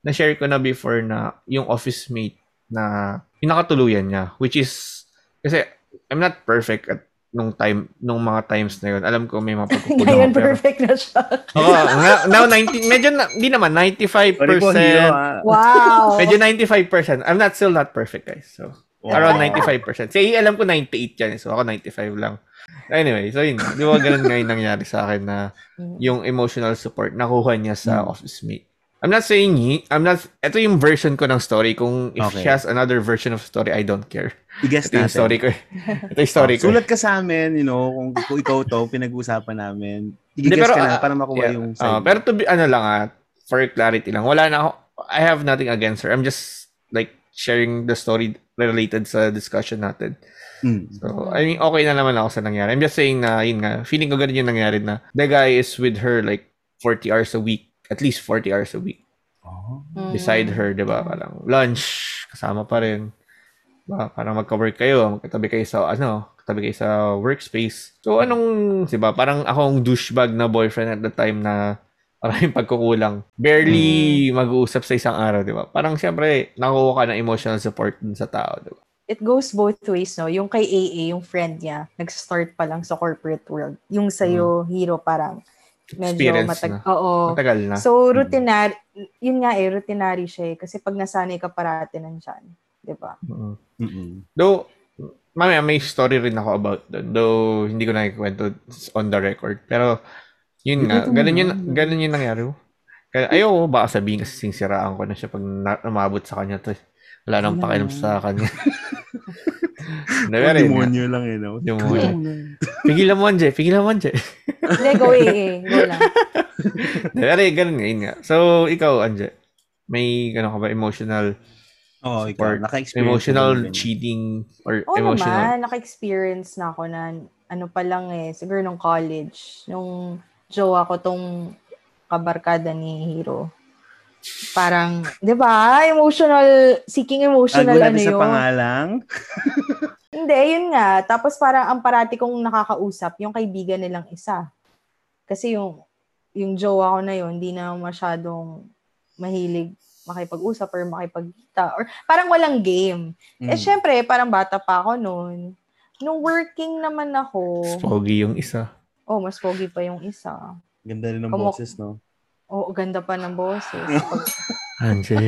na-share ko na before na yung office mate na yung nakatuluyan niya, which is, kasi I'm not perfect at nung time, nung mga times na yun. Alam ko may mga [LAUGHS] pagkukulang. Ngayon, pero, perfect na siya. [LAUGHS] Oo, nga- now 90, medyo, na, di naman, 95%. Pare ko, hero, ah. Wow. Medyo 95%. I'm not still not perfect, guys. So, Around 95%. Say, alam ko 98 yan. So, ako 95 lang. Anyway, so yun. Di ba ganun ngayon nangyari sa akin na yung emotional support nakuha niya sa Mm. office mate. I'm not saying he, I'm not, ito yung version ko ng story. Kung if Okay. she has another version of story, I don't care. I-guess Ito yung story ko. [LAUGHS] Ito yung story Oh, ko. Sulat ka sa amin, you know, kung, kung ikaw to, pinag-uusapan namin. I-guess ka ah, na para makuha yeah. yung Ah, side. pero to be, ano lang ah, for clarity lang, wala na ako, I have nothing against her. I'm just, like, sharing the story related sa discussion natin. Mm. So, I mean, okay na naman ako sa nangyari. I'm just saying na, yun nga, feeling ko ganun yung nangyari na the guy is with her like 40 hours a week, at least 40 hours a week. Oh. Mm. Beside her, di ba? Parang lunch, kasama pa rin. Diba? Parang magka-work kayo, magkatabi kayo sa, ano, katabi kayo sa workspace. So, anong, di ba? Parang akong douchebag na boyfriend at the time na maraming pagkukulang. Barely mag-uusap sa isang araw, di ba? Parang siyempre, nakuha ka ng emotional support dun sa tao, di ba? It goes both ways, no? Yung kay AA, yung friend niya, nag-start pa lang sa corporate world. Yung sa'yo, hero, parang medyo Experience matag... na. Oo. Matagal na. So, routinary, yun nga eh, routinary siya eh. Kasi pag nasanay ka parati nandyan. Di ba? Mm. Mm-mm. Though, mamaya may story rin ako about doon. Though, hindi ko nakikwento on the record. Pero, yun nga, ganun yun, na. ganun yung nangyari. Kaya, ayoko, baka sabihin kasi sinsiraan ko na siya pag na, umabot sa kanya to. Wala nang pakialam sa kanya. [LAUGHS] Oh, nga. demonyo lang, eh, no? Demonyo. Pigilan mo, Anje. Pigilan mo, Anje. Hindi, go AA. Go lang. [LAUGHS] Pero yun, ganun nga, nga. So, ikaw, Anje, may, gano'n ka ba, emotional, Oo, Support. ikaw. Naka-experience emotional cheating or Oo emotional? naman, naka-experience na ako na ano pa lang eh, siguro nung college, nung jowa ko tong kabarkada ni Hero. Parang, di ba? Emotional, seeking emotional Tago ano natin sa yun. pangalang. [LAUGHS] Hindi, yun nga. Tapos parang ang parati kong nakakausap, yung kaibigan nilang isa. Kasi yung, yung jowa ko na yun, hindi na masyadong mahilig makipag-usap or makipagkita. Or parang walang game. Mm. Eh, syempre, parang bata pa ako noon. Nung working naman ako, Pogi yung isa. oh, mas pogi pa yung isa. Ganda rin ng Kumu- boses, no? Oo, ganda pa ng boses. [LAUGHS] Anje.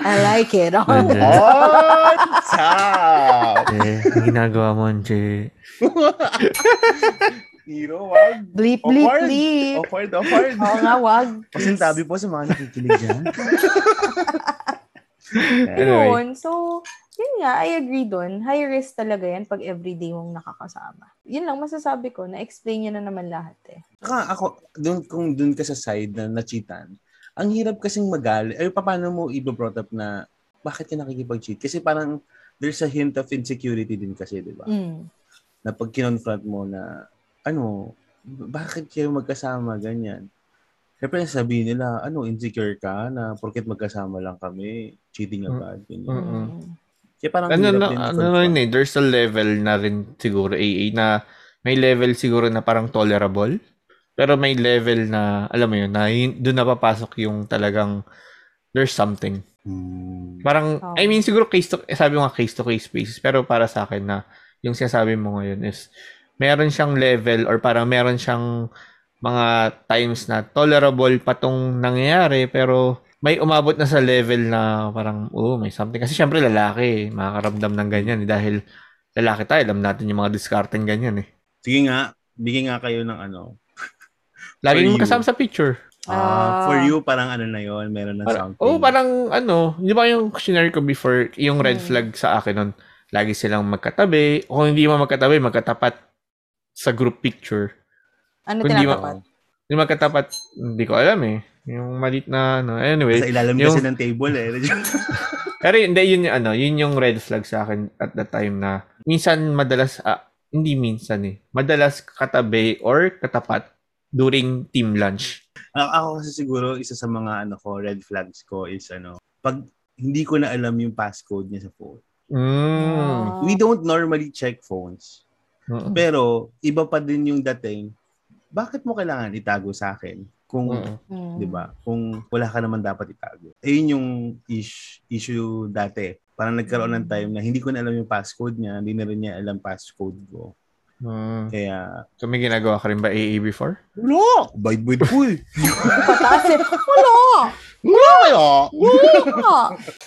I like it. Oh. Anje. What's up? Eh, ang ginagawa mo, Anje. [LAUGHS] Hero, wag. Bleep, bleep, Awkward. bleep. Awkward, awkward. Oo nga, wag. Pasintabi po sa mga nakikinig dyan. [LAUGHS] Anyway. Yun. So, yun nga, I agree doon. High risk talaga yan pag everyday mong nakakasama. Yun lang masasabi ko, na-explain niya na naman lahat eh. Saka ako, dun, kung dun ka sa side na nachitan, ang hirap kasing magali. Ay, paano mo i-brought up na bakit ka nakikipag-cheat? Kasi parang there's a hint of insecurity din kasi, di ba? Mm. Na pag kinonfront mo na, ano, bakit kayo magkasama, ganyan. Siyempre, sabihin nila, ano, insecure ka na porket magkasama lang kami, cheating Mm. agad, ganyan. Mm-mm. Mm. Kaya parang Ano, na, din ano na yun eh, there's a level na rin siguro AA na may level siguro na parang tolerable. Pero may level na, alam mo yun, na yun, doon napapasok yung talagang there's something. Hmm. Parang, Oh. I mean, siguro case to, sabi mo nga case to case basis, pero para sa akin na yung sinasabi mo ngayon is meron siyang level or parang meron siyang mga times na tolerable pa tong nangyayari pero may umabot na sa level na parang, oh, may something. Kasi syempre lalaki, eh, makakaramdam ng ganyan eh, dahil lalaki tayo, alam natin yung mga diskarten ganyan eh. Sige nga, bigyan nga kayo ng ano. [LAUGHS] Laging you. magkasama sa picture. Ah, Ah. for you, parang ano na yon meron na Parang, something. oh, parang ano, di ba yung scenario ko before, yung red Hmm. flag sa akin nun, lagi silang magkatabi, o kung hindi mo magkatabi, magkatapat sa group picture. Ano ma- tinatapat? Yung magkatapat, hindi ko alam eh. Yung malit na, ano, anyway. Sa ilalim yung- kasi ng table eh. [LAUGHS] Pero hindi, yun yung, ano, yun yung red flag sa akin at the time na, minsan madalas, ah, hindi minsan eh, madalas katabi or katapat during team lunch. A- ako kasi siguro, isa sa mga ano ko, red flags ko is ano, pag hindi ko na alam yung passcode niya sa phone. Mm. We don't normally check phones. Mm. Pero, iba pa din yung dating, bakit mo kailangan itago sa akin? Kung, Mm. Mm. di ba? Kung wala ka naman dapat itago. Ayun yung ish, issue dati. Parang nagkaroon ng time na hindi ko na alam yung passcode niya, hindi na rin niya alam passcode ko. Mm. Kaya, So may ginagawa ka rin ba AA before? wala! Bite-bite ko eh. Pataas eh. Wala! Wala kaya! Wala!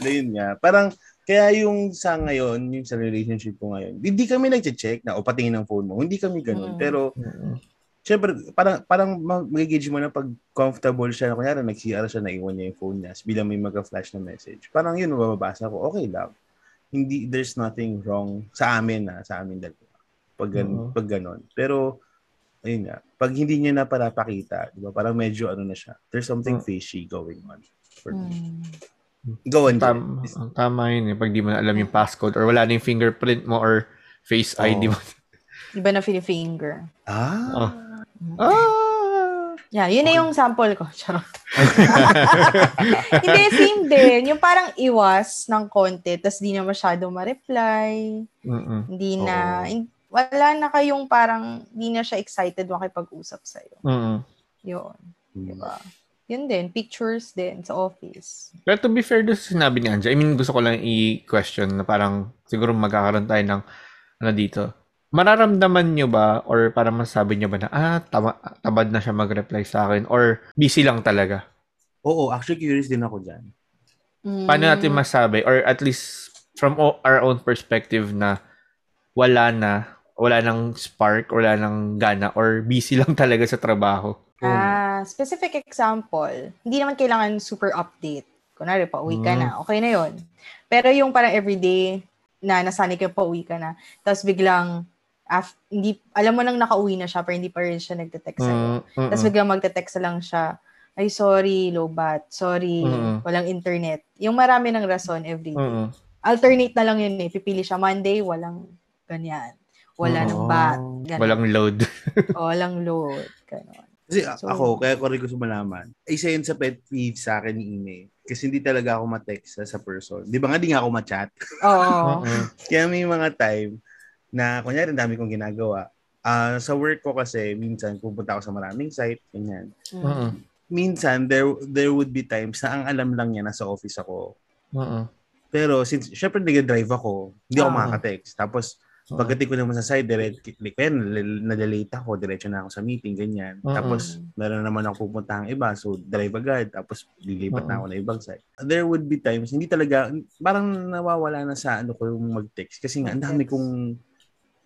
Na yun nga. Parang, Kaya yung sa ngayon, yung sa relationship ko ngayon, hindi kami nag-check na o patingin ng phone mo. Hindi kami ganun. Mm. Pero, syempre, parang, parang mag-gauge mo na pag comfortable siya. Kunyari, nag-CR siya, naiwan niya yung phone niya. Bilang may mag-flash na message. Parang yun, mababasa ko. Okay lang. Hindi, there's nothing wrong sa amin na, sa amin dalawa. Pag, gan- Oo. pag ganon. Pero, ayun nga, pag hindi niya na parapakita, di ba, parang medyo ano na siya. There's something Mm. fishy going on. For me. Mm. Go on, ang tama yun eh. Pag di mo na alam yung passcode or wala na yung fingerprint mo or face Oo. ID mo. Iba na finger. Ah. Oh. Ah! Yeah, yun na yung sample ko. [LAUGHS] Charot. [LAUGHS] Hindi, same din. Yung parang iwas ng konti, tas di na masyado ma-reply. Mm-mm. Hindi na, in- wala na kayong parang, di na siya excited makipag-usap sa'yo. Mm-mm. Yun. Hmm. Diba? Yun din, pictures din sa office. Pero to be fair doon sinabi ni Anja, I mean, gusto ko lang i-question na parang siguro magkakaroon tayo ng ano dito. Mararamdaman nyo ba or parang masasabi nyo ba na ah, tama, tamad na siya mag-reply sa akin or busy lang talaga? Oo, actually curious din ako dyan. Mm. Paano natin masabi or at least from o- our own perspective na wala na, wala nang spark, wala nang gana or busy [LAUGHS] lang talaga sa trabaho? Ah, specific example, hindi naman kailangan super update. Kunwari, pauwi ka na. Okay na yon Pero yung parang everyday na nasanay ka pauwi ka na, tapos biglang, af, hindi, alam mo nang nakauwi na siya, pero hindi pa rin siya nagte-text sa'yo. Mm, mm, Tapos biglang magte-text na lang siya, ay sorry, low bat, sorry, Mm. walang internet. Yung marami ng rason everyday. mm, mm. Alternate na lang yun eh. Pipili siya Monday, walang ganyan. Wala ng bat. Ganun. Walang load. [LAUGHS] O, walang load. Ganon. Kasi So- ako, kaya ko rin gusto malaman, isa yun sa pet peeve sa akin ni Ine. Kasi hindi talaga ako ma-text sa, sa person. Di ba nga, di nga ako ma-chat. Oo. Mm, Kaya may mga time na, kunyari, dami kong ginagawa. Ah, sa work ko kasi, minsan pupunta ako sa maraming site, ganyan. mm, Minsan, there there would be times na ang alam lang niya nasa office ako. mm. Pero since, syempre nag-drive ako, hindi ako Ah. makaka-text. Tapos, pagdating ko naman sa side, direct, kaya nalalate ako, diretso na ako sa meeting, ganyan. Mm-mm. Tapos, meron naman ako pupuntahang iba, so drive agad, tapos lilipat na ako na ibang side. There would be times, hindi talaga, parang nawawala na sa ano ko yung mag-text. Kasi nga, ang dami kong,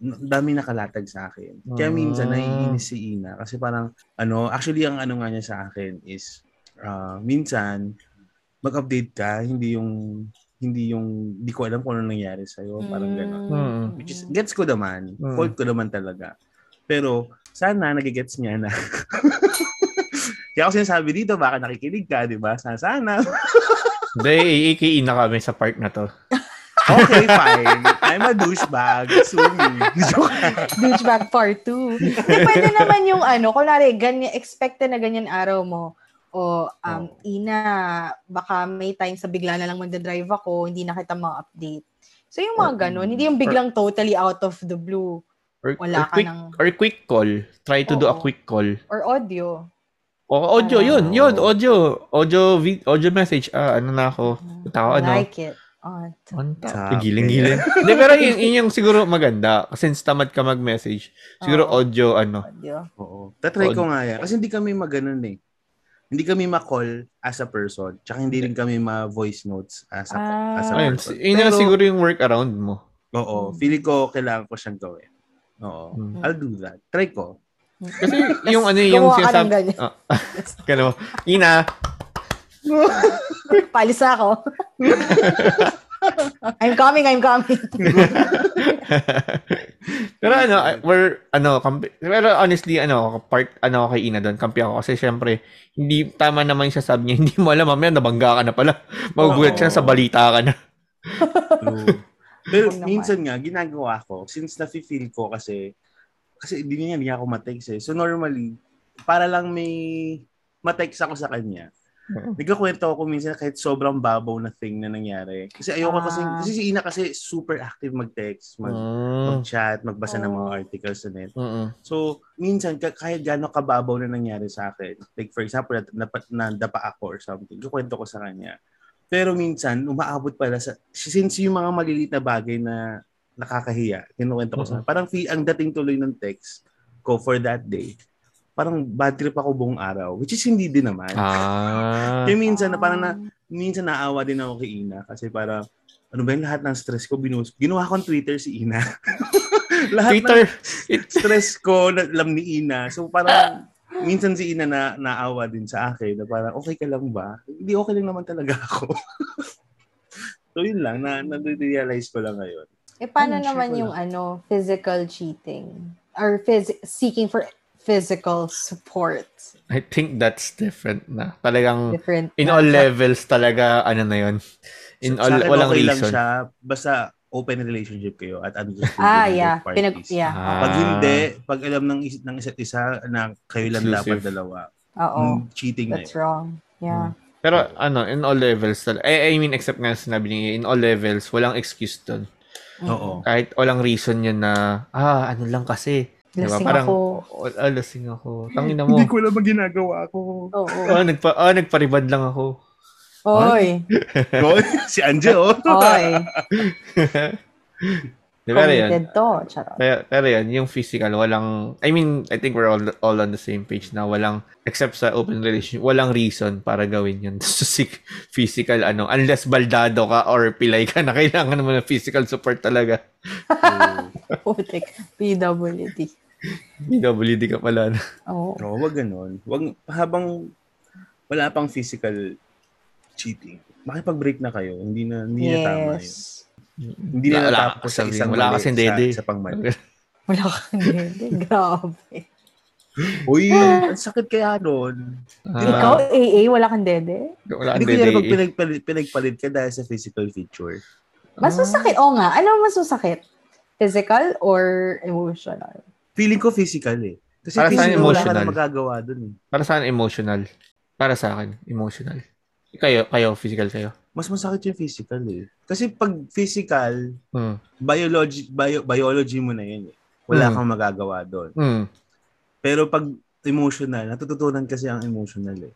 dami nakalatag sa akin. Kaya minsan, Mm. naiinis si Ina. Kasi parang, ano, actually, ang ano nga niya sa akin is, ah, minsan, mag-update ka, hindi yung, hindi yung, hindi ko alam kung ano nangyari sa'yo. Parang gano'n. Mm. Which is, gets ko naman. Mm. Fault ko naman talaga. Pero, sana nagigets niya na. [LAUGHS] Kaya ako sinasabi dito, baka nakikinig ka, di ba? Sana, sana. Hindi, iikiin na kami sa part na to. [LAUGHS] Okay, fine. I'm a douchebag. Sue [LAUGHS] me. Douchebag part 2. Hindi, pwede naman yung ano, kunwari, ganyan, expected na ganyan araw mo. O, um, Oo. ina, baka may time sa bigla na lang magdadrive ako, hindi na kita ma-update. So, yung mga ganun, hindi yung biglang totally out of the blue. Or, Wala or ka quick, ng- or quick call. Try to do a Oo. quick call. Or audio. O, audio, Ah. yun, yun, audio. Audio, vid- audio message. Ah, ano na ako. Punta ako, ano. Like it. Oh, Anta. Sabi. Giling-giling. [LAUGHS] Hindi, pero yun, yun yung siguro maganda. Since tamad ka mag-message. Siguro Oo. audio, ano. audio. Oo. Tatry ko nga yan. Kasi hindi kami maganon eh. Hindi kami ma-call as a person. Tsaka hindi rin kami ma-voice notes as a, Ah. as a Ayun, person. si- yun yung siguro yung workaround mo. Oo. Mm. Feeling ko kailangan ko siyang gawin. Oo. Mm. I'll do that. Try ko. Kasi yung ano yung gumawa ka ng sinasabi. ganyan. Ah, [LAUGHS] Gano, Ina, [LAUGHS] Palis ako. [LAUGHS] I'm coming, I'm coming. [LAUGHS] pero ano, we're, ano, kampi, pero honestly, ano, part, ano, kay Ina doon, kampi ako. Kasi syempre, hindi, tama naman yung sasabi niya, hindi mo alam, mamaya nabangga ka na pala. Magugulat siya sa balita ka na. Pero minsan nga, ginagawa ko, since nafe-feel ko kasi, kasi hindi niya, hindi ako matext eh. So normally, para lang may matext ako sa kanya. Nagkakwento ako minsan kahit sobrang babaw na thing na nangyari. Kasi ayoko kasi, Ah. kasi si Ina kasi super active mag-text, mag, Mm. mag-chat, magbasa ng mga Oh. articles sa net. Mm-mm. So, minsan, ka- kahit gano'ng kababaw na nangyari sa akin, like for example, na, na, nadapa ako or something, kukwento ko sa kanya. Pero minsan, umaabot pala sa, since yung mga maliliit na bagay na nakakahiya, kinukwento ko sa kanya, parang feel, ang dating tuloy ng text ko for that day, parang bad trip ako buong araw, which is hindi din naman. Ah. [LAUGHS] Kaya minsan, na parang na, minsan naawa din ako kay Ina kasi parang, ano ba yung lahat ng stress ko, binus. Ginawa kong Twitter si Ina. [LAUGHS] lahat Twitter, ng stress ko, na, alam ni Ina. So parang, minsan si Ina na naawa din sa akin na parang, okay ka lang ba? Hindi okay lang naman talaga [LAUGHS] ako. so yun lang, na, na-realize ko lang ngayon. Eh, paano share naman yung ano, physical cheating? Or phys- seeking for physical support? I think that's different na. Talagang Different. in na- all levels talaga ano na yun. In Sa all, akin, walang okay lang reason. siya, basta open relationship kayo at understanding Ah, yeah. Pinag, yeah. Ah. Pag hindi, pag alam ng, is- ng isa't isa na kayo lang Exclusive. dapat dalawa, Oo. mm, cheating na That's yun. wrong. Yeah. Pero ano, in all levels, tal- eh, I mean, except nga sinabi niya, in all levels, walang excuse doon. Oo. Kahit walang reason yun na, ah, ano lang kasi. Diba? Lasing Parang, ako. "Oh, ah, lasing ako. Tangina [LAUGHS] mo. Hindi ko alam ang ginagawa ko. Oo. oh, nagpa, oh, nagparibad lang ako. Oy. Go, [LAUGHS] si Anje, oh. Oy. Di ba yun? To. Charot. Pero, pero yun, yung physical, walang, I mean, I think we're all, all on the same page na walang, except sa open relationship, walang reason para gawin yun. [LAUGHS] So, si physical, ano, unless baldado ka or pilay ka na kailangan mo ng physical support talaga. Putik. PWD. PWD ka pala. no? Oo. Oo, wag ganun. Wag, habang wala pang physical cheating, makipag-break na kayo. Hindi na, hindi na tama yun. Yes. Hindi na natapos sa isang wala mali kasing sa, dede. sa pangmali. [LAUGHS] Wala kang hindi. Grabe. Uy, ang sakit kaya nun. Ikaw, Ah, AA, wala kang dede? wala Hindi kang ko yan pag dede. pinagpalit, pinagpalit ka dahil sa physical feature. Mas masakit. Oo nga. Ano mas masakit? Physical or emotional? Feeling ko physical eh. Kasi Para sa akin, physical, wala ka na magagawa dun eh. Para saan emotional? Para sa akin, emotional. Kayo, kayo, physical kayo. Mas masakit yung physical eh. Kasi pag physical, Hmm. biology, bio, biology mo na yun eh. Wala Hmm. kang magagawa doon. Hmm. Pero pag emotional, natututunan kasi ang emotional eh.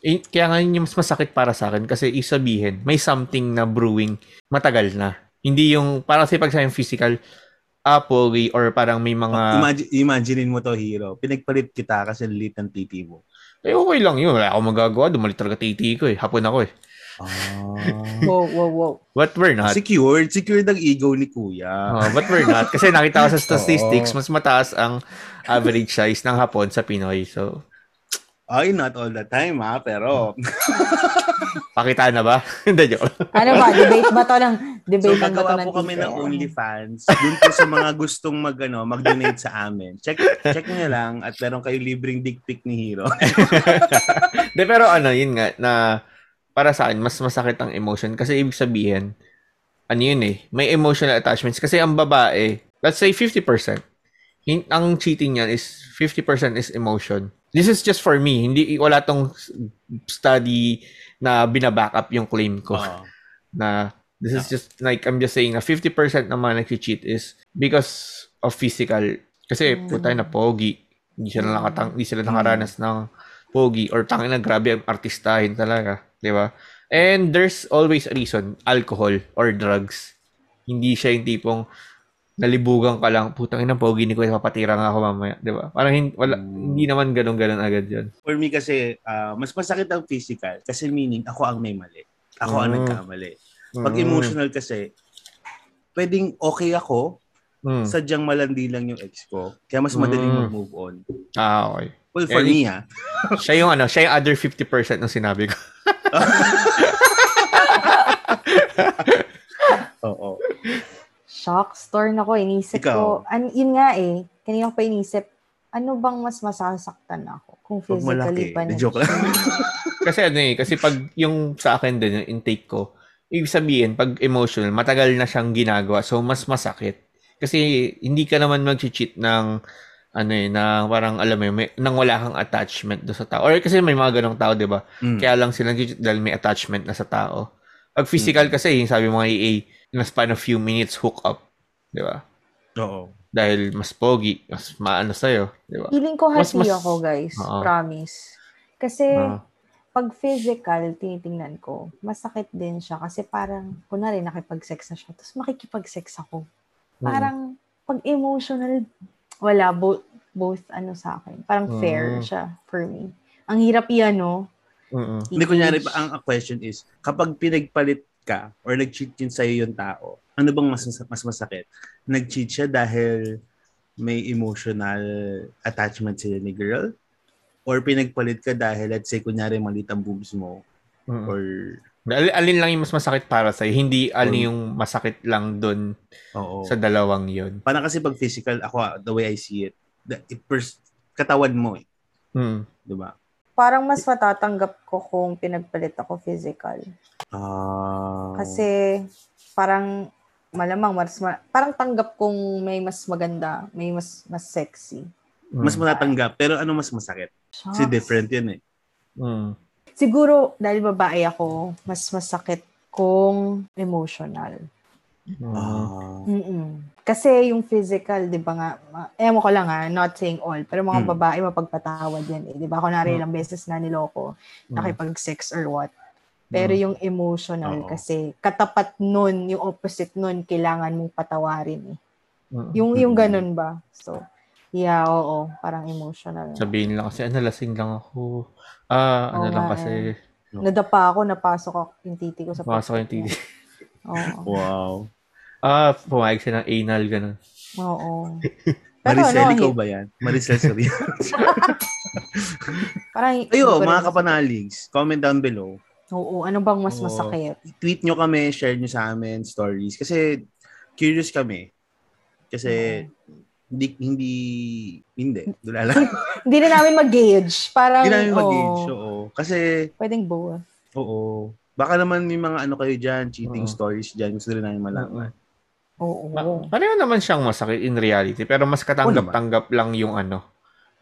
Eh, kaya nga yun yung mas masakit para sa akin kasi isabihin, may something na brewing matagal na. Hindi yung, parang kasi pag sa physical, pogi, or parang may mga, Imagine, imaginein mo to, hero. Pinagpalit kita kasi lit ng titi mo. eh, okay lang yun. Wala akong magagawa. Dumalit talaga titi ko eh. Hapon ako eh. Ah. [LAUGHS] Wow, wow, wow. But we're not. secured. Secured ang ego ni kuya. Oh, but we're not. Kasi nakita ko sa [LAUGHS] statistics, mas mataas ang average size ng hapon sa Pinoy. So, Ay, not all the time ha, pero [LAUGHS] pakita na ba? [LAUGHS] Hindi, joke. Ano ba? Debate ba to ng so debate ba to gagawa ng po kami ng OnlyFans. Dun po sa mga gustong mag, ano, mag-donate sa amin. Check check niyo lang at meron kayo libreng dick pic ni Hero. [LAUGHS] De, pero ano, yun nga, na para sa akin, mas masakit ang emotion. Kasi ibig sabihin, ano yun eh, may emotional attachments. Kasi ang babae, let's say 50%. Hin- ang cheating niyan is 50% is emotion. This is just for me. Hindi, wala tong study na binaback up yung claim ko. Oo. [LAUGHS] na this is just like I'm just saying na 50% ng mga nag-cheat is because of physical kasi Mm. puta na pogi hindi sila nakatang hindi sila nakaranas ng pogi or tangin na grabe ang artistahin talaga di ba and there's always a reason alcohol or drugs hindi siya yung tipong nalibugan ka lang putang ina pogi ni ko papatira nga ako mamaya di ba parang hin- wala, Mm. hindi naman ganun ganun agad yan For me kasi, ah, mas masakit ang physical kasi meaning ako ang may mali. Ako ang Mm. nagkamali. Pag Mm. emotional kasi, pwedeng okay ako, Mm. sadyang malandi lang yung ex ko. Kaya mas madaling Mm. mag-move on. ah okay Well, for Eh, me ha. [LAUGHS] siya yung ano siya yung other 50% ng sinabi ko [LAUGHS] [LAUGHS] Oo. Shock store na ko. Inisip Ikaw? ko. An, yun nga eh. Kanina ko pa inisip, ano bang mas masasaktan ako kung physically malaki. pa De joke lang. [LAUGHS] Kasi ano eh, kasi pag yung sa akin din, yung intake ko, ibig sabihin, pag emotional, matagal na siyang ginagawa, so mas masakit. Kasi hindi ka naman mag-cheat ng, ano eh, na parang alam mo, may, nang wala kang attachment do sa tao. Or kasi may mga ganong tao, di ba? Mm. Kaya lang sila nag-cheat dahil may attachment na sa tao. Pag physical kasi, yung sabi mo nga, EA, in a span of few minutes, hook up. Di ba? Oo. Dahil mas pogi, mas maano sa'yo. Di ba? Feeling ko Mas- hati mas- ako, guys. Oo. Promise. Kasi, Ah. pag physical, tinitingnan ko, masakit din siya. Kasi parang, kunwari, nakipag-sex na siya. Tapos makikipag-sex ako. Mm. Parang, pag emotional, wala. Both, both ano sa akin. Parang fair Mm. siya for me. Ang hirap yan, no? Mm-mm. Hindi, kunyari, ang ang question is, kapag pinagpalit ka or nag-cheat yun sa'yo yung tao, ano bang mas, mas masakit? Nag-cheat siya dahil may emotional attachment sila ni girl? Or pinagpalit ka dahil, let's say, kunyari malit ang boobs mo? Mm. Or, Al- alin lang yung mas masakit para sa'yo? Hindi Or- alin yung masakit lang dun oo. sa dalawang yun. Parang kasi pag physical, ako, the way I see it, the, it pers- katawan mo eh. Mm. Di ba? Parang mas matatanggap ko kung pinagpalit ako physical. Ah. Kasi parang malamang mas ma- parang tanggap kong may mas maganda, may mas mas sexy. Mm. mas matatanggap. Pero ano mas masakit? Shucks. different yun eh. Mm. Siguro dahil babae ako, mas masakit kung emotional. Mm. Ah. Mm-mm. Kasi yung physical, di ba nga, ma- ewan ko lang ha, not saying all, pero mga Mm. babae mapagpatawad yan eh. Di ba? Kunwari Mm. ilang beses na niloko, Mm. nakipag-sex or what. Pero Mm. yung emotional Oo. kasi katapat nun, yung opposite nun, kailangan mong patawarin eh. Mm. Yung, yung ganun ba? So, yeah, oo, parang emotional. Sabihin lang kasi, ano, lasing lang ako. Ah, ano Oo lang kasi, Nadapa ako, napasok ako yung titi ko sa pasok yung titi. Oo. [LAUGHS] Wow. Ah, pumayag siya ng anal, ganun. Oo. [LAUGHS] Maricel, ano, ikaw ba yan? Maricel Soria. [LAUGHS] Parang, Ayo, mga kapanaligs, comment down below. Oo, ano bang mas Oo. masakit? Tweet nyo kami, share nyo sa amin stories. Kasi curious kami. Kasi hindi, hindi, hindi. Dula lang. [LAUGHS] Hindi na namin mag-gauge. Parang, Hindi namin oo, mag-gauge. Oo. Kasi, Pwedeng both. oo. Baka naman may mga ano kayo dyan, cheating Oo. stories dyan. Gusto rin namin malaman. Oo. Pa- pareho naman siyang masakit in reality, pero mas katanggap-tanggap lang yung ano,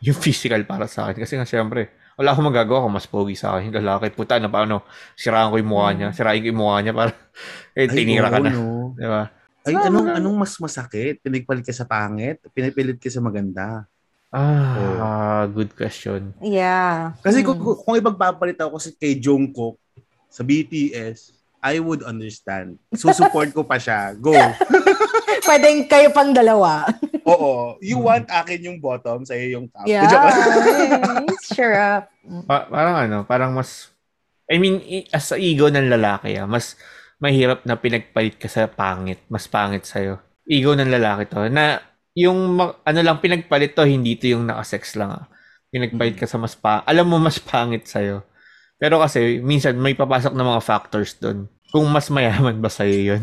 yung physical para sa akin. Kasi nga, syempre, wala akong magagawa kung mas pogi sa akin. Yung lalaki, puta, na paano, siraan ko yung mukha niya, sirain ko yung mukha niya para, [LAUGHS] eh, tinira ka na. no. [LAUGHS] Di ba? Ay, Saka anong, anong mas masakit? Pinagpalit ka sa pangit? Pinapilit ka sa maganda? Ah, good question. Yeah. Kasi Mm. kung, kung ipagpapalit ako kasi kay Jungkook sa BTS, I would understand. Susupport ko pa siya. Go. [LAUGHS] Pwedeng kayo pang dalawa. Oo. You want akin yung bottom, sa'yo yung top. Yeah. Sure up. [LAUGHS] Pa- parang ano, parang mas, I mean, i- as sa ego ng lalaki, ah, mas mahirap na pinagpalit ka sa pangit. Mas pangit sa'yo. Ego ng lalaki to. Na, yung, ma- ano lang, pinagpalit to, hindi to yung nakasex lang. Ah. Pinagpalit ka sa mas pa, alam mo mas pangit sa'yo. Pero kasi, minsan may papasok na mga factors doon. Kung mas mayaman ba sa'yo yun?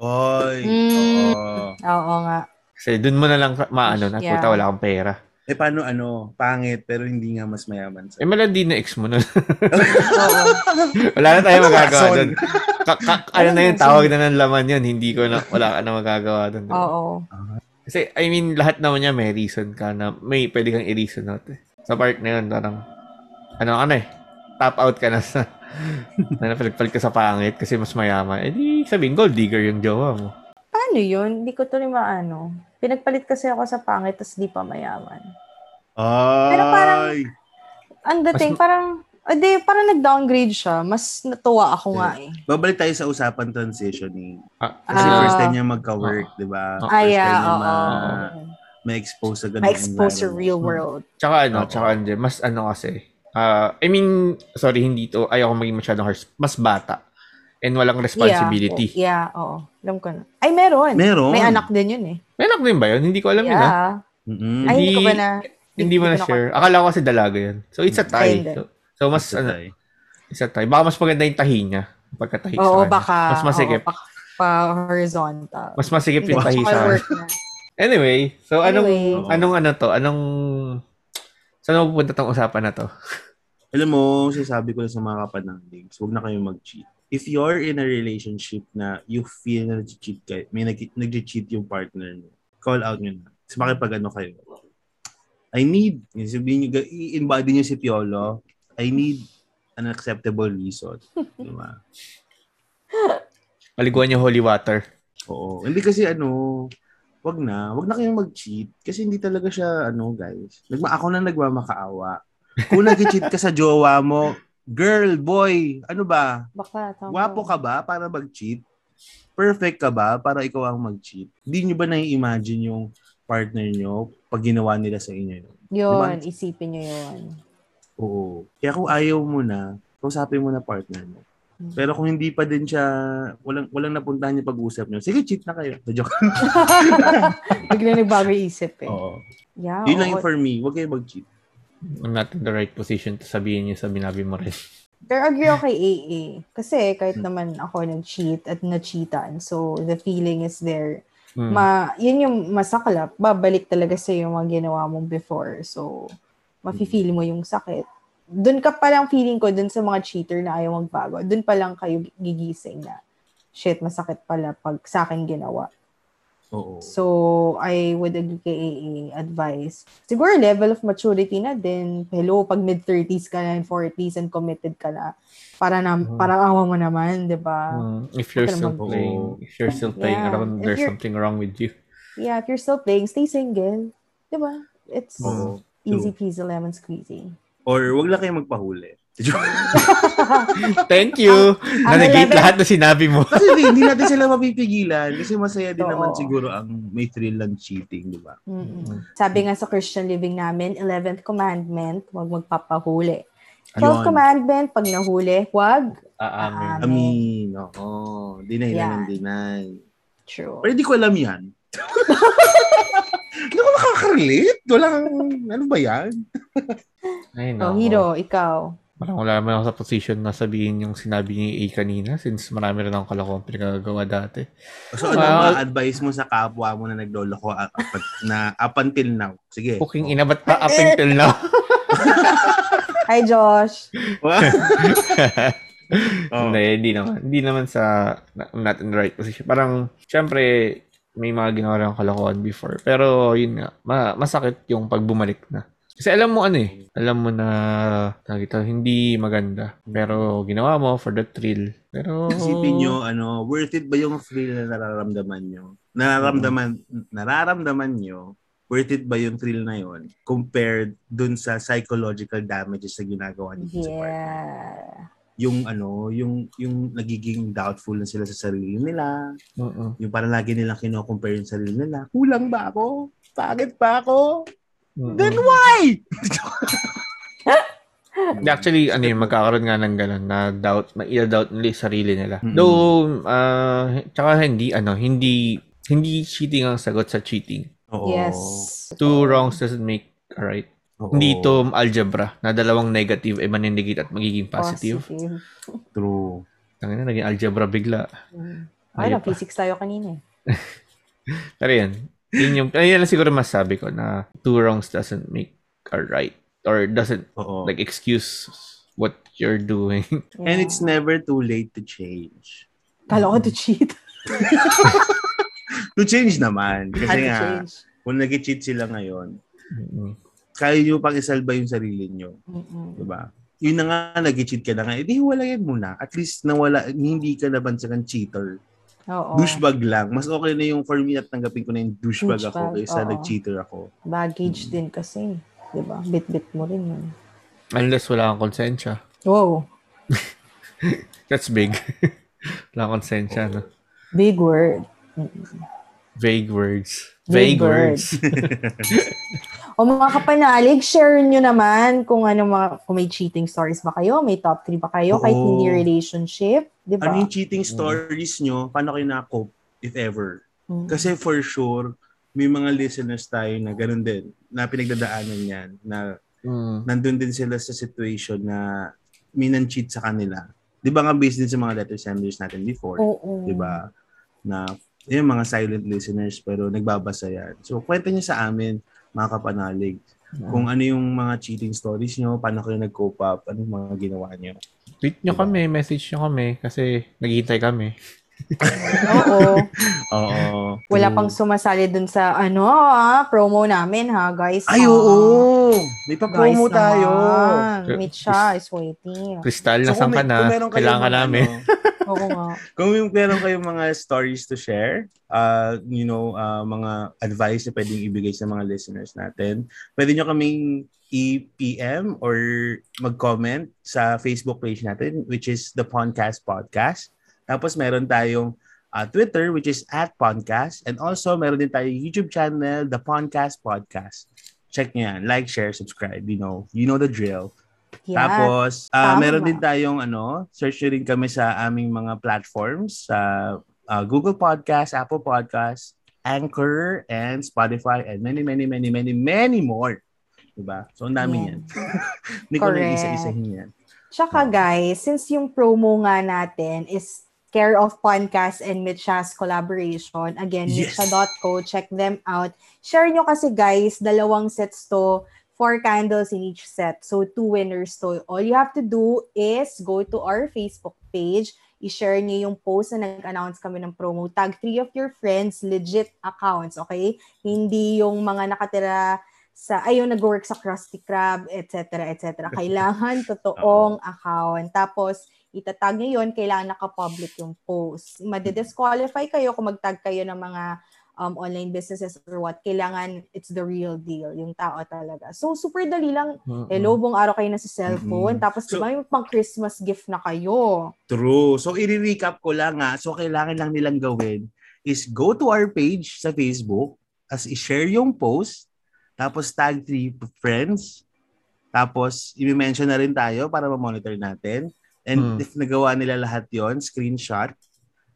Oy. Mm. Oo. Oo nga. Kasi doon mo na lang maano na, Yeah. puta, wala kang pera. Eh, paano ano? Pangit, pero hindi nga mas mayaman. Eh, malandi na ex mo nun. [LAUGHS] Wala na tayo Anong magagawa doon. Ka- ka- ano na yung tawag na ng laman yun, hindi ko na, wala ka na magagawa doon. Oo. Kasi, I mean, lahat naman niya may reason ka na, may pwede kang i-reason out eh. Sa part na yun, parang, ano ka na eh, top out ka na sa, [LAUGHS] na napalagpalit ka sa pangit kasi mas mayaman. Eh di, sabihin, gold digger yung jowa mo. Paano yun? Hindi ko to rin maano. Pinagpalit kasi ako sa pangit tapos di pa mayaman. Ay. Pero parang- Ang dating, Mas- parang, o di, parang nag-downgrade siya. Mas natuwa ako nga eh. Babalik tayo sa usapan transitioning. Ah, Kasi Ah. first time niya magka-work, di ba? Ah, First Ay, time yeah, niya oo. ma- ma-expose sa ganung Ma-expose sa real world. Tsaka ano, Oo. tsaka hindi, mas ano kasi, ah, I mean, sorry, hindi to, ayoko maging masyadong harsh, mas bata. And walang responsibility. Yeah, oo. Alam ko na. Ay, meron. Meron. May anak din yun eh. May anak din ba yun? Hindi ko alam yun ah. Yeah. Mm-mm. Ay, hindi ko ba Hindi- na... Hindi mo na ko share. Akala ko kasi dalaga yun. So, it's a Ay, tie. hindi. So, so mas, Sa ano, it's a tie. Baka mas maganda yung tahi niya. Pagkatahi sa Oo, baka. Mas masikip. oo, baka pa horizontal. Mas masikip yung Hindi, tahi sa na. Anyway, so anong, Anyway. anong ano to? Anong, saan mapupunta tong usapan na to? Alam mo, sinasabi ko lang sa mga kapanaligs, huwag na kayong mag-cheat. If you're in a relationship na you feel na nag-cheat kayo, may nag- nag-cheat yung partner mo, call out nyo na. Tapos makipag ano kayo. I need, sabihin nyo, i-embody nyo si Piolo, I need an acceptable reason. [LAUGHS] Di ba? Paliguan niyo holy water. Oo. Hindi kasi ano, wag na. Wag na kayong mag-cheat. Kasi hindi talaga siya, ano guys. Nagma ako na nagmamakaawa. Kung nag-cheat ka sa jowa mo, girl, boy, ano ba? Baka, tama. Wapo ka ba para mag-cheat? Perfect ka ba para ikaw ang mag-cheat? Hindi nyo ba nai-imagine yung partner nyo pag ginawa nila sa inyo yun? Yun, Diba? isipin nyo yun. Oo. Kaya kung ayaw mo na, kausapin mo na partner mo. Pero kung hindi pa din siya, walang, walang napuntahan yung pag-usap niyo, sige, cheat na kayo. Joke. [LAUGHS] Bigla nagbago yung isip eh. Oo. Yeah, Yun lang oo. yung for me. Huwag kayo mag-cheat. I'm not in the right position to sabihin yung sa binabi mo rin. Pero agree ako kay AA. [LAUGHS] Kasi kahit naman ako nag-cheat at na-cheatan, so the feeling is there. Hmm. Ma, yun yung masaklap. Babalik talaga sa yung mga ginawa mong before. So, mafe-feel mo yung sakit. Doon ka pa lang feeling ko, doon sa mga cheater na ayaw magbago, doon pa lang kayo gigising na, shit, masakit pala pag sa akin ginawa. Oo. So, I would agree kay AA advice. Siguro level of maturity na din. Hello, pag mid-30s ka na and 40s and committed ka na, para na, Mhm. parang awa mo naman, di ba? Hmm, if you're still playing, if you're still playing Yeah. around, If there's something wrong with you. Yeah, if you're still playing, stay single. Di ba? It's Oo. easy peasy lemon squeezy. Or wag lang kayo magpahuli. [LAUGHS] Thank you! ang Na-negate 11 lahat na sinabi mo. kasi di- hindi natin sila mapipigilan. Kasi masaya din Oo. naman siguro ang may thrill ng cheating, di ba? Mm-mm. Sabi nga sa Christian living namin, 11th commandment, huwag magpapahuli. Ayun. 12th commandment, pag nahuli, huwag. Aamin. Amen. Amin. Oo. Deny Yeah. lang ang deny. True. Pero hindi ko alam yan. Hindi ko makaka-relate. Walang, ano ba yan? Ay, Oh, nako. Hiro, ikaw. Parang wala naman ako sa position na sabihin yung sinabi ni A kanina since marami rin akong kalokohan pinagagawa dati. So, ano ba advice mo sa kapwa mo na nagloloko up, up, na up until now? Sige. Puking ina, ba't pa up until now? [LAUGHS] Hi, Josh. [LAUGHS] Oh. Hindi, hindi naman. Hindi naman sa na- I'm not in the right position. Parang, syempre, may mga ginawa rin akong kalokohan before. Pero, yun nga, ma- masakit yung pag bumalik na. Kasi alam mo ano eh, alam mo na ito, hindi maganda. Pero ginawa mo for the thrill. Pero Isipin nyo, ano, worth it ba yung thrill na nararamdaman nyo? Nararamdaman, nararamdaman nyo, worth it ba yung thrill na yon compared dun sa psychological damages na ginagawa niyo sa partner? Yeah. Yung ano, yung yung nagiging doubtful na sila sa sarili nila, Oo. yung parang lagi nilang kino-compare yung sarili nila. Kulang ba ako? Pagod ba ako? Oo. Then why? [LAUGHS] Actually, ano yun, magkakaroon nga ng gano'n na doubt, ma-doubt nila yung sarili nila. Mm-mm. Though, ah, tsaka hindi, ano, hindi, hindi cheating ang sagot sa cheating. Oo. Yes. Two wrongs doesn't make a right. Oo. Hindi ito algebra na dalawang negative ay maninegate at magiging positive. Positive. [LAUGHS] True. Tangina, naging algebra bigla. Mm. Ay, na physics tayo kanina. eh. [LAUGHS] Pero yan, yun yung, ayun lang siguro masabi ko na two wrongs doesn't make a right or doesn't Oo. like excuse what you're doing. And Yeah. it's never too late to change. Kala ko to cheat. [LAUGHS] To change naman. Kasi nga, change. kung nag-cheat sila ngayon, Mm-mm. kaya nyo pang isalba yung sarili nyo. Mm-mm. Diba? Yun na nga, nag-cheat ka na nga, edi wala yan muna. At least nawala, hindi ka nabansagan cheater. Oo. Douchebag lang. Mas okay na yung for me at tanggapin ko na yung douchebag ako Douchebag, kaysa oo. nag-cheater ako. Baggage din kasi. Diba? Bit-bit mo rin yun. Unless wala kang konsensya. Wow. [LAUGHS] That's big. [LAUGHS] wala kang konsensya, no? Big word. Vague words. Vague Vague, words. [LAUGHS] O mga kapanalig, share nyo naman kung ano mga, kung may cheating stories ba kayo, may top 3 ba kayo, kahit Oo. hindi relationship, di ba? Ano yung cheating stories nyo? Paano kayo na-cope, if ever? Mm. Kasi for sure, may mga listeners tayo na ganun din, na pinagdadaanan yan, na Mm. nandun din sila sa situation na minan-cheat sa kanila. Di ba nga based din sa mga letter senders natin before? Oo. Di ba? Na yung mga silent listeners pero nagbabasa yan. So, kwento niyo sa amin, mga kapanalig, kung ano yung mga cheating stories nyo, paano kayo nag-cope up, anong mga ginawa nyo. Tweet nyo kami, message nyo kami kasi naghihintay kami. Oo. Oo. Wala True. pang sumasali dun sa, ano, ah, promo namin, ha, guys. Ay, ha? oo! May pa-promo Guys tayo. naman. Mitcha is waiting. Kristal, So, nasan kung ka na? Kailangan ka namin. ano, [LAUGHS] Oo nga. Kung yung meron kayong mga stories to share, uh, you know, uh, mga advice na pwedeng ibigay sa mga listeners natin, pwede nyo kaming i-PM or mag-comment sa Facebook page natin, which is the Podcast Podcast. Tapos meron tayong uh, Twitter, which is at Podcast. And also, meron din tayong YouTube channel, the Podcast Podcast. Check nyo yan. Like, share, subscribe. You know, you know the drill. Yeah. Tapos, Tama. meron din tayong ano, search nyo rin kami sa aming mga platforms sa ah, Google Podcast, Apple Podcast, Anchor, and Spotify, and many, many, many, many, many more. Diba? So, ang dami Yeah. yan. [LAUGHS] Hindi ko na isa-isahin yan. Tsaka guys, since yung promo nga natin is care of Podcast and Mitcha's collaboration, again, Yes. mitcha.co, check them out. Share nyo kasi guys, dalawang sets to, four candles in each set. So, two winners to. All you have to do is go to our Facebook page, i-share niyo yung post na nag-announce kami ng promo. Tag three of your friends, legit accounts, okay? Hindi yung mga nakatira sa ayun nag-work sa Krusty Krab, etc. etc. [LAUGHS] Kailangan totoong account. Tapos itatag niyo yun, kailangan naka-public yung post. Madi-disqualify kayo kung mag-tag kayo ng mga um, online businesses or what. Kailangan it's the real deal, yung tao talaga. So super dali lang. Hello, buong araw kayo na sa cellphone. Mm-mm. Tapos So- diba yung pang Christmas gift na kayo. True. So, i-recap ko lang nga. So, kailangan lang nilang gawin is go to our page sa Facebook, as i-share yung post, tapos tag three friends, tapos i-mention na rin tayo para ma-monitor natin. And Hmm. if nagawa nila lahat yon screenshot,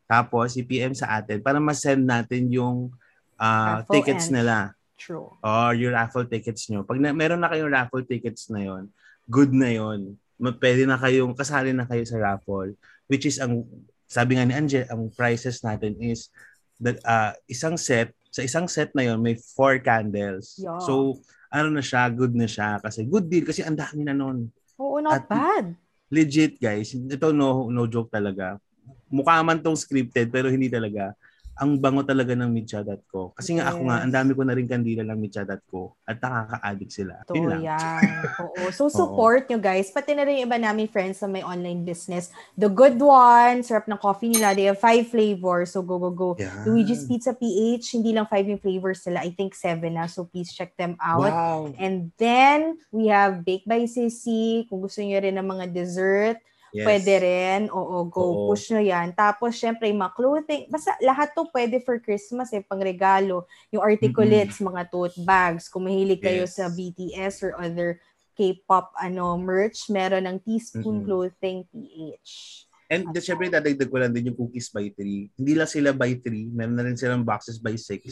tapos i-PM sa atin para ma-send natin yung Raffle tickets and- nila True. or your raffle tickets nyo. Pag na, meron na kayong raffle tickets na yon, good na yon. Ma- Pwede na kayong kasali na kayo sa raffle which is ang sabi nga ni Angel, ang prices natin is that ah, isang set, sa isang set na yon may four candles. Yeah. So ano na siya, good na siya kasi good deal kasi ang dami na nun. Oo, not At- bad. Legit guys, ito no no joke talaga. Mukha man tong scripted pero hindi talaga. Ang bango talaga ng mitcha.co. Kasi nga ako nga, Yes. ang dami ko na rin kandila ng mitcha.co at nakaka-addict sila. Lang. yan. Oo. So, [LAUGHS] support nyo guys. Pati na rin yung iba namin friends na may online business. The Good One, sarap ng coffee nila. They have five flavors. So, go, go, go. Yan. Luigi's Pizza PH, hindi lang five yung flavors nila. I think seven na. So, please check them out. Wow. And then, we have Bake by Sissy. Kung gusto nyo rin ng mga dessert, Yes. pwede rin. Oo, go. Oo. Push nyo yan. Tapos, syempre, yung mga clothing. Basta lahat to pwede for Christmas eh, pang regalo. Yung articulates, mga tote bags. Kung mahilig kayo Yes. sa BTS or other K-pop ano merch, meron ng Teaspoon Mm-mm. Clothing PH. And the, syempre, dadagdag ko lang din yung cookies by 3. Hindi lang sila by 3. Meron na rin silang boxes by 6.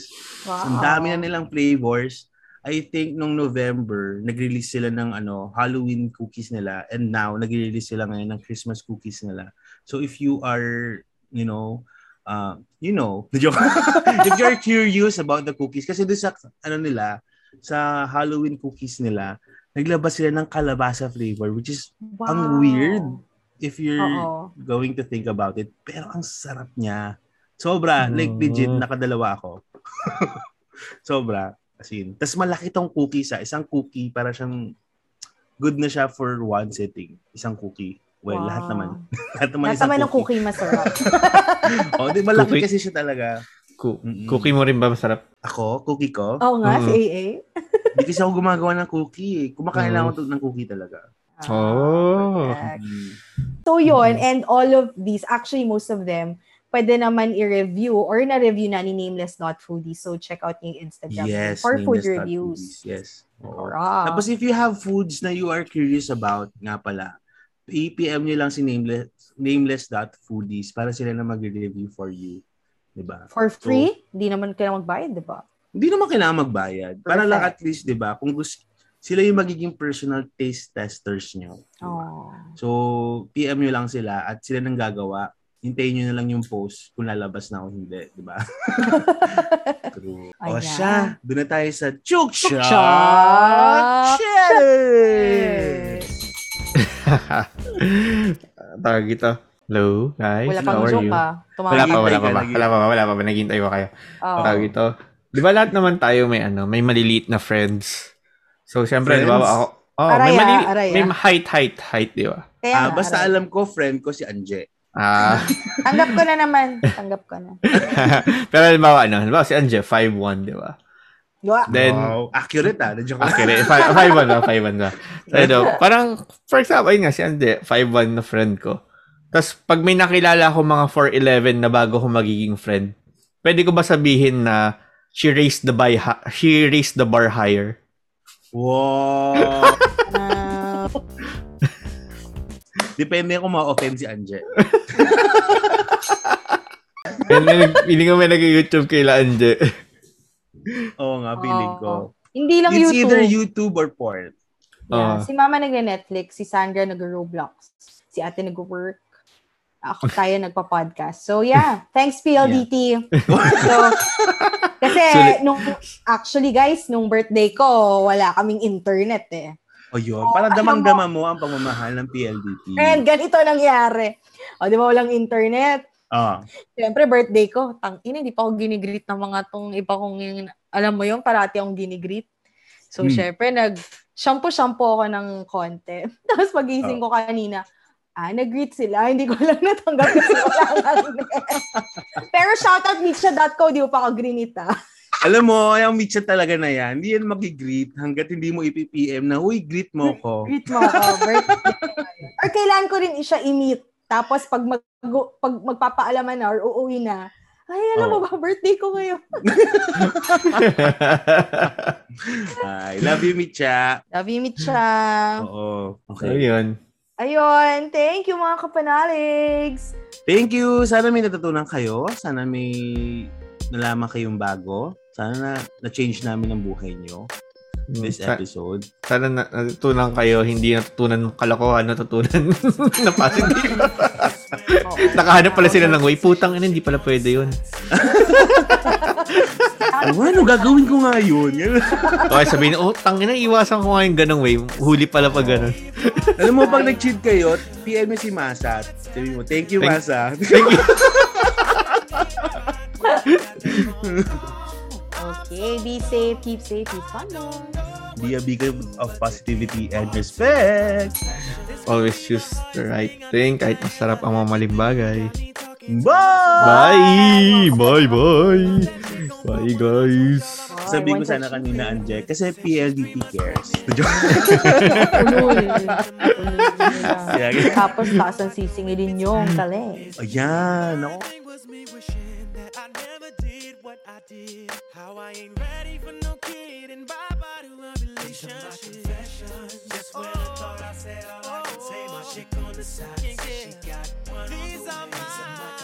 Wow. So, ang dami na nilang flavors. I think nung November, nag-release sila ng ano, Halloween cookies nila and now nag-release sila ngayon ng Christmas cookies nila. So if you are, you know, uh, you know, [LAUGHS] if you're curious about the cookies kasi doon sa ano nila, sa Halloween cookies nila, naglabas sila ng kalabasa flavor which is Wow. ang weird. if you're Oo. going to think about it. Pero ang sarap niya. Sobra. Like Mm. legit, nakadalawa ako. [LAUGHS] Sobra. As in. Tapos malaki tong cookie sa isang cookie para siyang good na siya for one sitting. Isang cookie. Well, Wow. lahat naman. [LAUGHS] lahat naman Lahat isang naman ng cookie. cookie masarap. [LAUGHS] oh, di malaki Cookie. kasi siya talaga. Mm-mm. Cookie mo rin ba masarap? Ako, cookie ko. Oo nga, Mm. si AA. Hindi kasi ako gumagawa ng cookie eh. Kumakain lang Mm. ako ng cookie talaga. Oh. perfect. Mm. So yun, and all of these, actually most of them, pwede naman i-review or na-review na ni Nameless.foodie. So check out yung Instagram Yes. for food reviews. Yes. Oo. Correct. Tapos if you have foods na you are curious about, nga pala, i-PM nyo lang si nameless, nameless.foodies para sila na mag-review for you. Diba? For free, hindi naman kailangan magbayad, di ba? Hindi naman kailangan magbayad. Para lang at Perfect. least, di ba, kung gusto, sila yung magiging personal taste testers nyo. Diba? Oh. So, PM nyo lang sila at sila nang gagawa. Hintayin nyo na lang yung post kung lalabas na o hindi. Di ba? [LAUGHS] True. O Ayan. siya, doon na tayo sa Chook Shot Shock Challenge! [LAUGHS] Tawag ito. Hello, guys. Wala How pang are joke you? ah. Wala pa, wala pa ba? Wala pa ba? Wala pa ba? Naghihintay ko kayo. Oh. Tawag ito. Di ba lahat naman tayo may ano, may maliliit na friends? So, syempre, di ba ako, oh, may Araya, maliliit, araya. may height, height, height, di ba? Kaya Ah, basta aray. alam ko, friend ko si Anje. Ah, [LAUGHS] Tanggap ko na naman. Tanggap ko na. [LAUGHS] pero halimbawa, ano, halimbawa si Anje, 5'1", di ba? Wa- Then, wow. Accurate ah. Okay, 5'1 ba? 5'1 ba? So, ano, [LAUGHS] parang, for example, ayun nga, si Ande, 5'1 na friend ko. Tapos, pag may nakilala ko mga 4'11 na bago ko magiging friend, pwede ko ba sabihin na she raised the, by, she raised the bar higher? Wow. Depende kung ma-offend si Anje. [LAUGHS] Feeling ko may nag-YouTube kay Anje. [LAUGHS] Oo nga, feeling ko. Hindi lang It's YouTube. either YouTube or porn. Ah. Yeah. Si mama nag-Netflix, si Sandra nag-Roblox, si ate nag-work, ako [LAUGHS] tayo nagpa-podcast. So yeah, thanks PLDT. so, kasi Sulit. nung, actually guys, nung birthday ko, wala kaming internet eh. O yun, para damang-dama mo ang pamamahal ng PLDT. And ganito nangyari. O di ba walang internet? Ah, Siyempre, birthday ko, tang ina, hindi pa ako ginigreet ng mga tong iba kong, yung- alam mo yung parati akong ginigreet. So, Hmm. syempre, nag, shampoo-shampoo ako ng konti. [LAUGHS] Tapos pagising ko kanina, ah, nag-greet sila. Hindi ko lang natanggap. [LAUGHS] Pero shoutout mitcha.co, di mo pa ako grinit ah. Alam mo, yung mitsa talaga na yan, hindi yan mag-greet hanggat hindi mo ipipm na, uy, greet mo ko. Greet mo ako, [LAUGHS] birthday. Or kailangan ko rin siya i-meet. Tapos pag, mag, pag magpapaalaman na or uuwi na, ay, alam mo Oh. ba, birthday ko ngayon. [LAUGHS] Ay, love you, Mitcha. Love you, Mitcha. Oo. so, Okay. yun. Ayun, thank you mga kapanaligs. Thank you. Sana may natutunan kayo. Sana may nalaman kayong bago. Sana na, na-change namin ang buhay nyo this Sa- episode. Sana na, natutunan kayo, hindi natutunan ng kalokohan, natutunan [LAUGHS] na positive. [LAUGHS] Nakahanap pala sila ng way. Putang ina, hindi pala pwede yun. [LAUGHS] Ano, ano gagawin ko nga yun? Okay, sabihin, oh, tangina, iwasan ko nga yung ganong way. Huli pala pag ganun. Alam mo, pag nag-cheat kayo, PM mo si Masa. Sabi mo, thank you, Thank- Masa. Thank you. [LAUGHS] Okay, be safe, keep safe, keep condoms. Be a beacon of positivity and respect. Always choose the right thing kahit masarap ang mamaling bagay. Bye! Bye! Bye, bye! Bye, guys! Sabi ko sana kanina, Anje, kasi PLDT cares. [LAUGHS] Ulul. Tapos taas ang sisingilin yung tali. Ayan, ako. I never did what I did. How I ain't ready for no kid and bye bye to a relationship. Just when oh, I thought I said all oh, I could say, my oh. shit on the side. Yeah. She got one. These on the are my.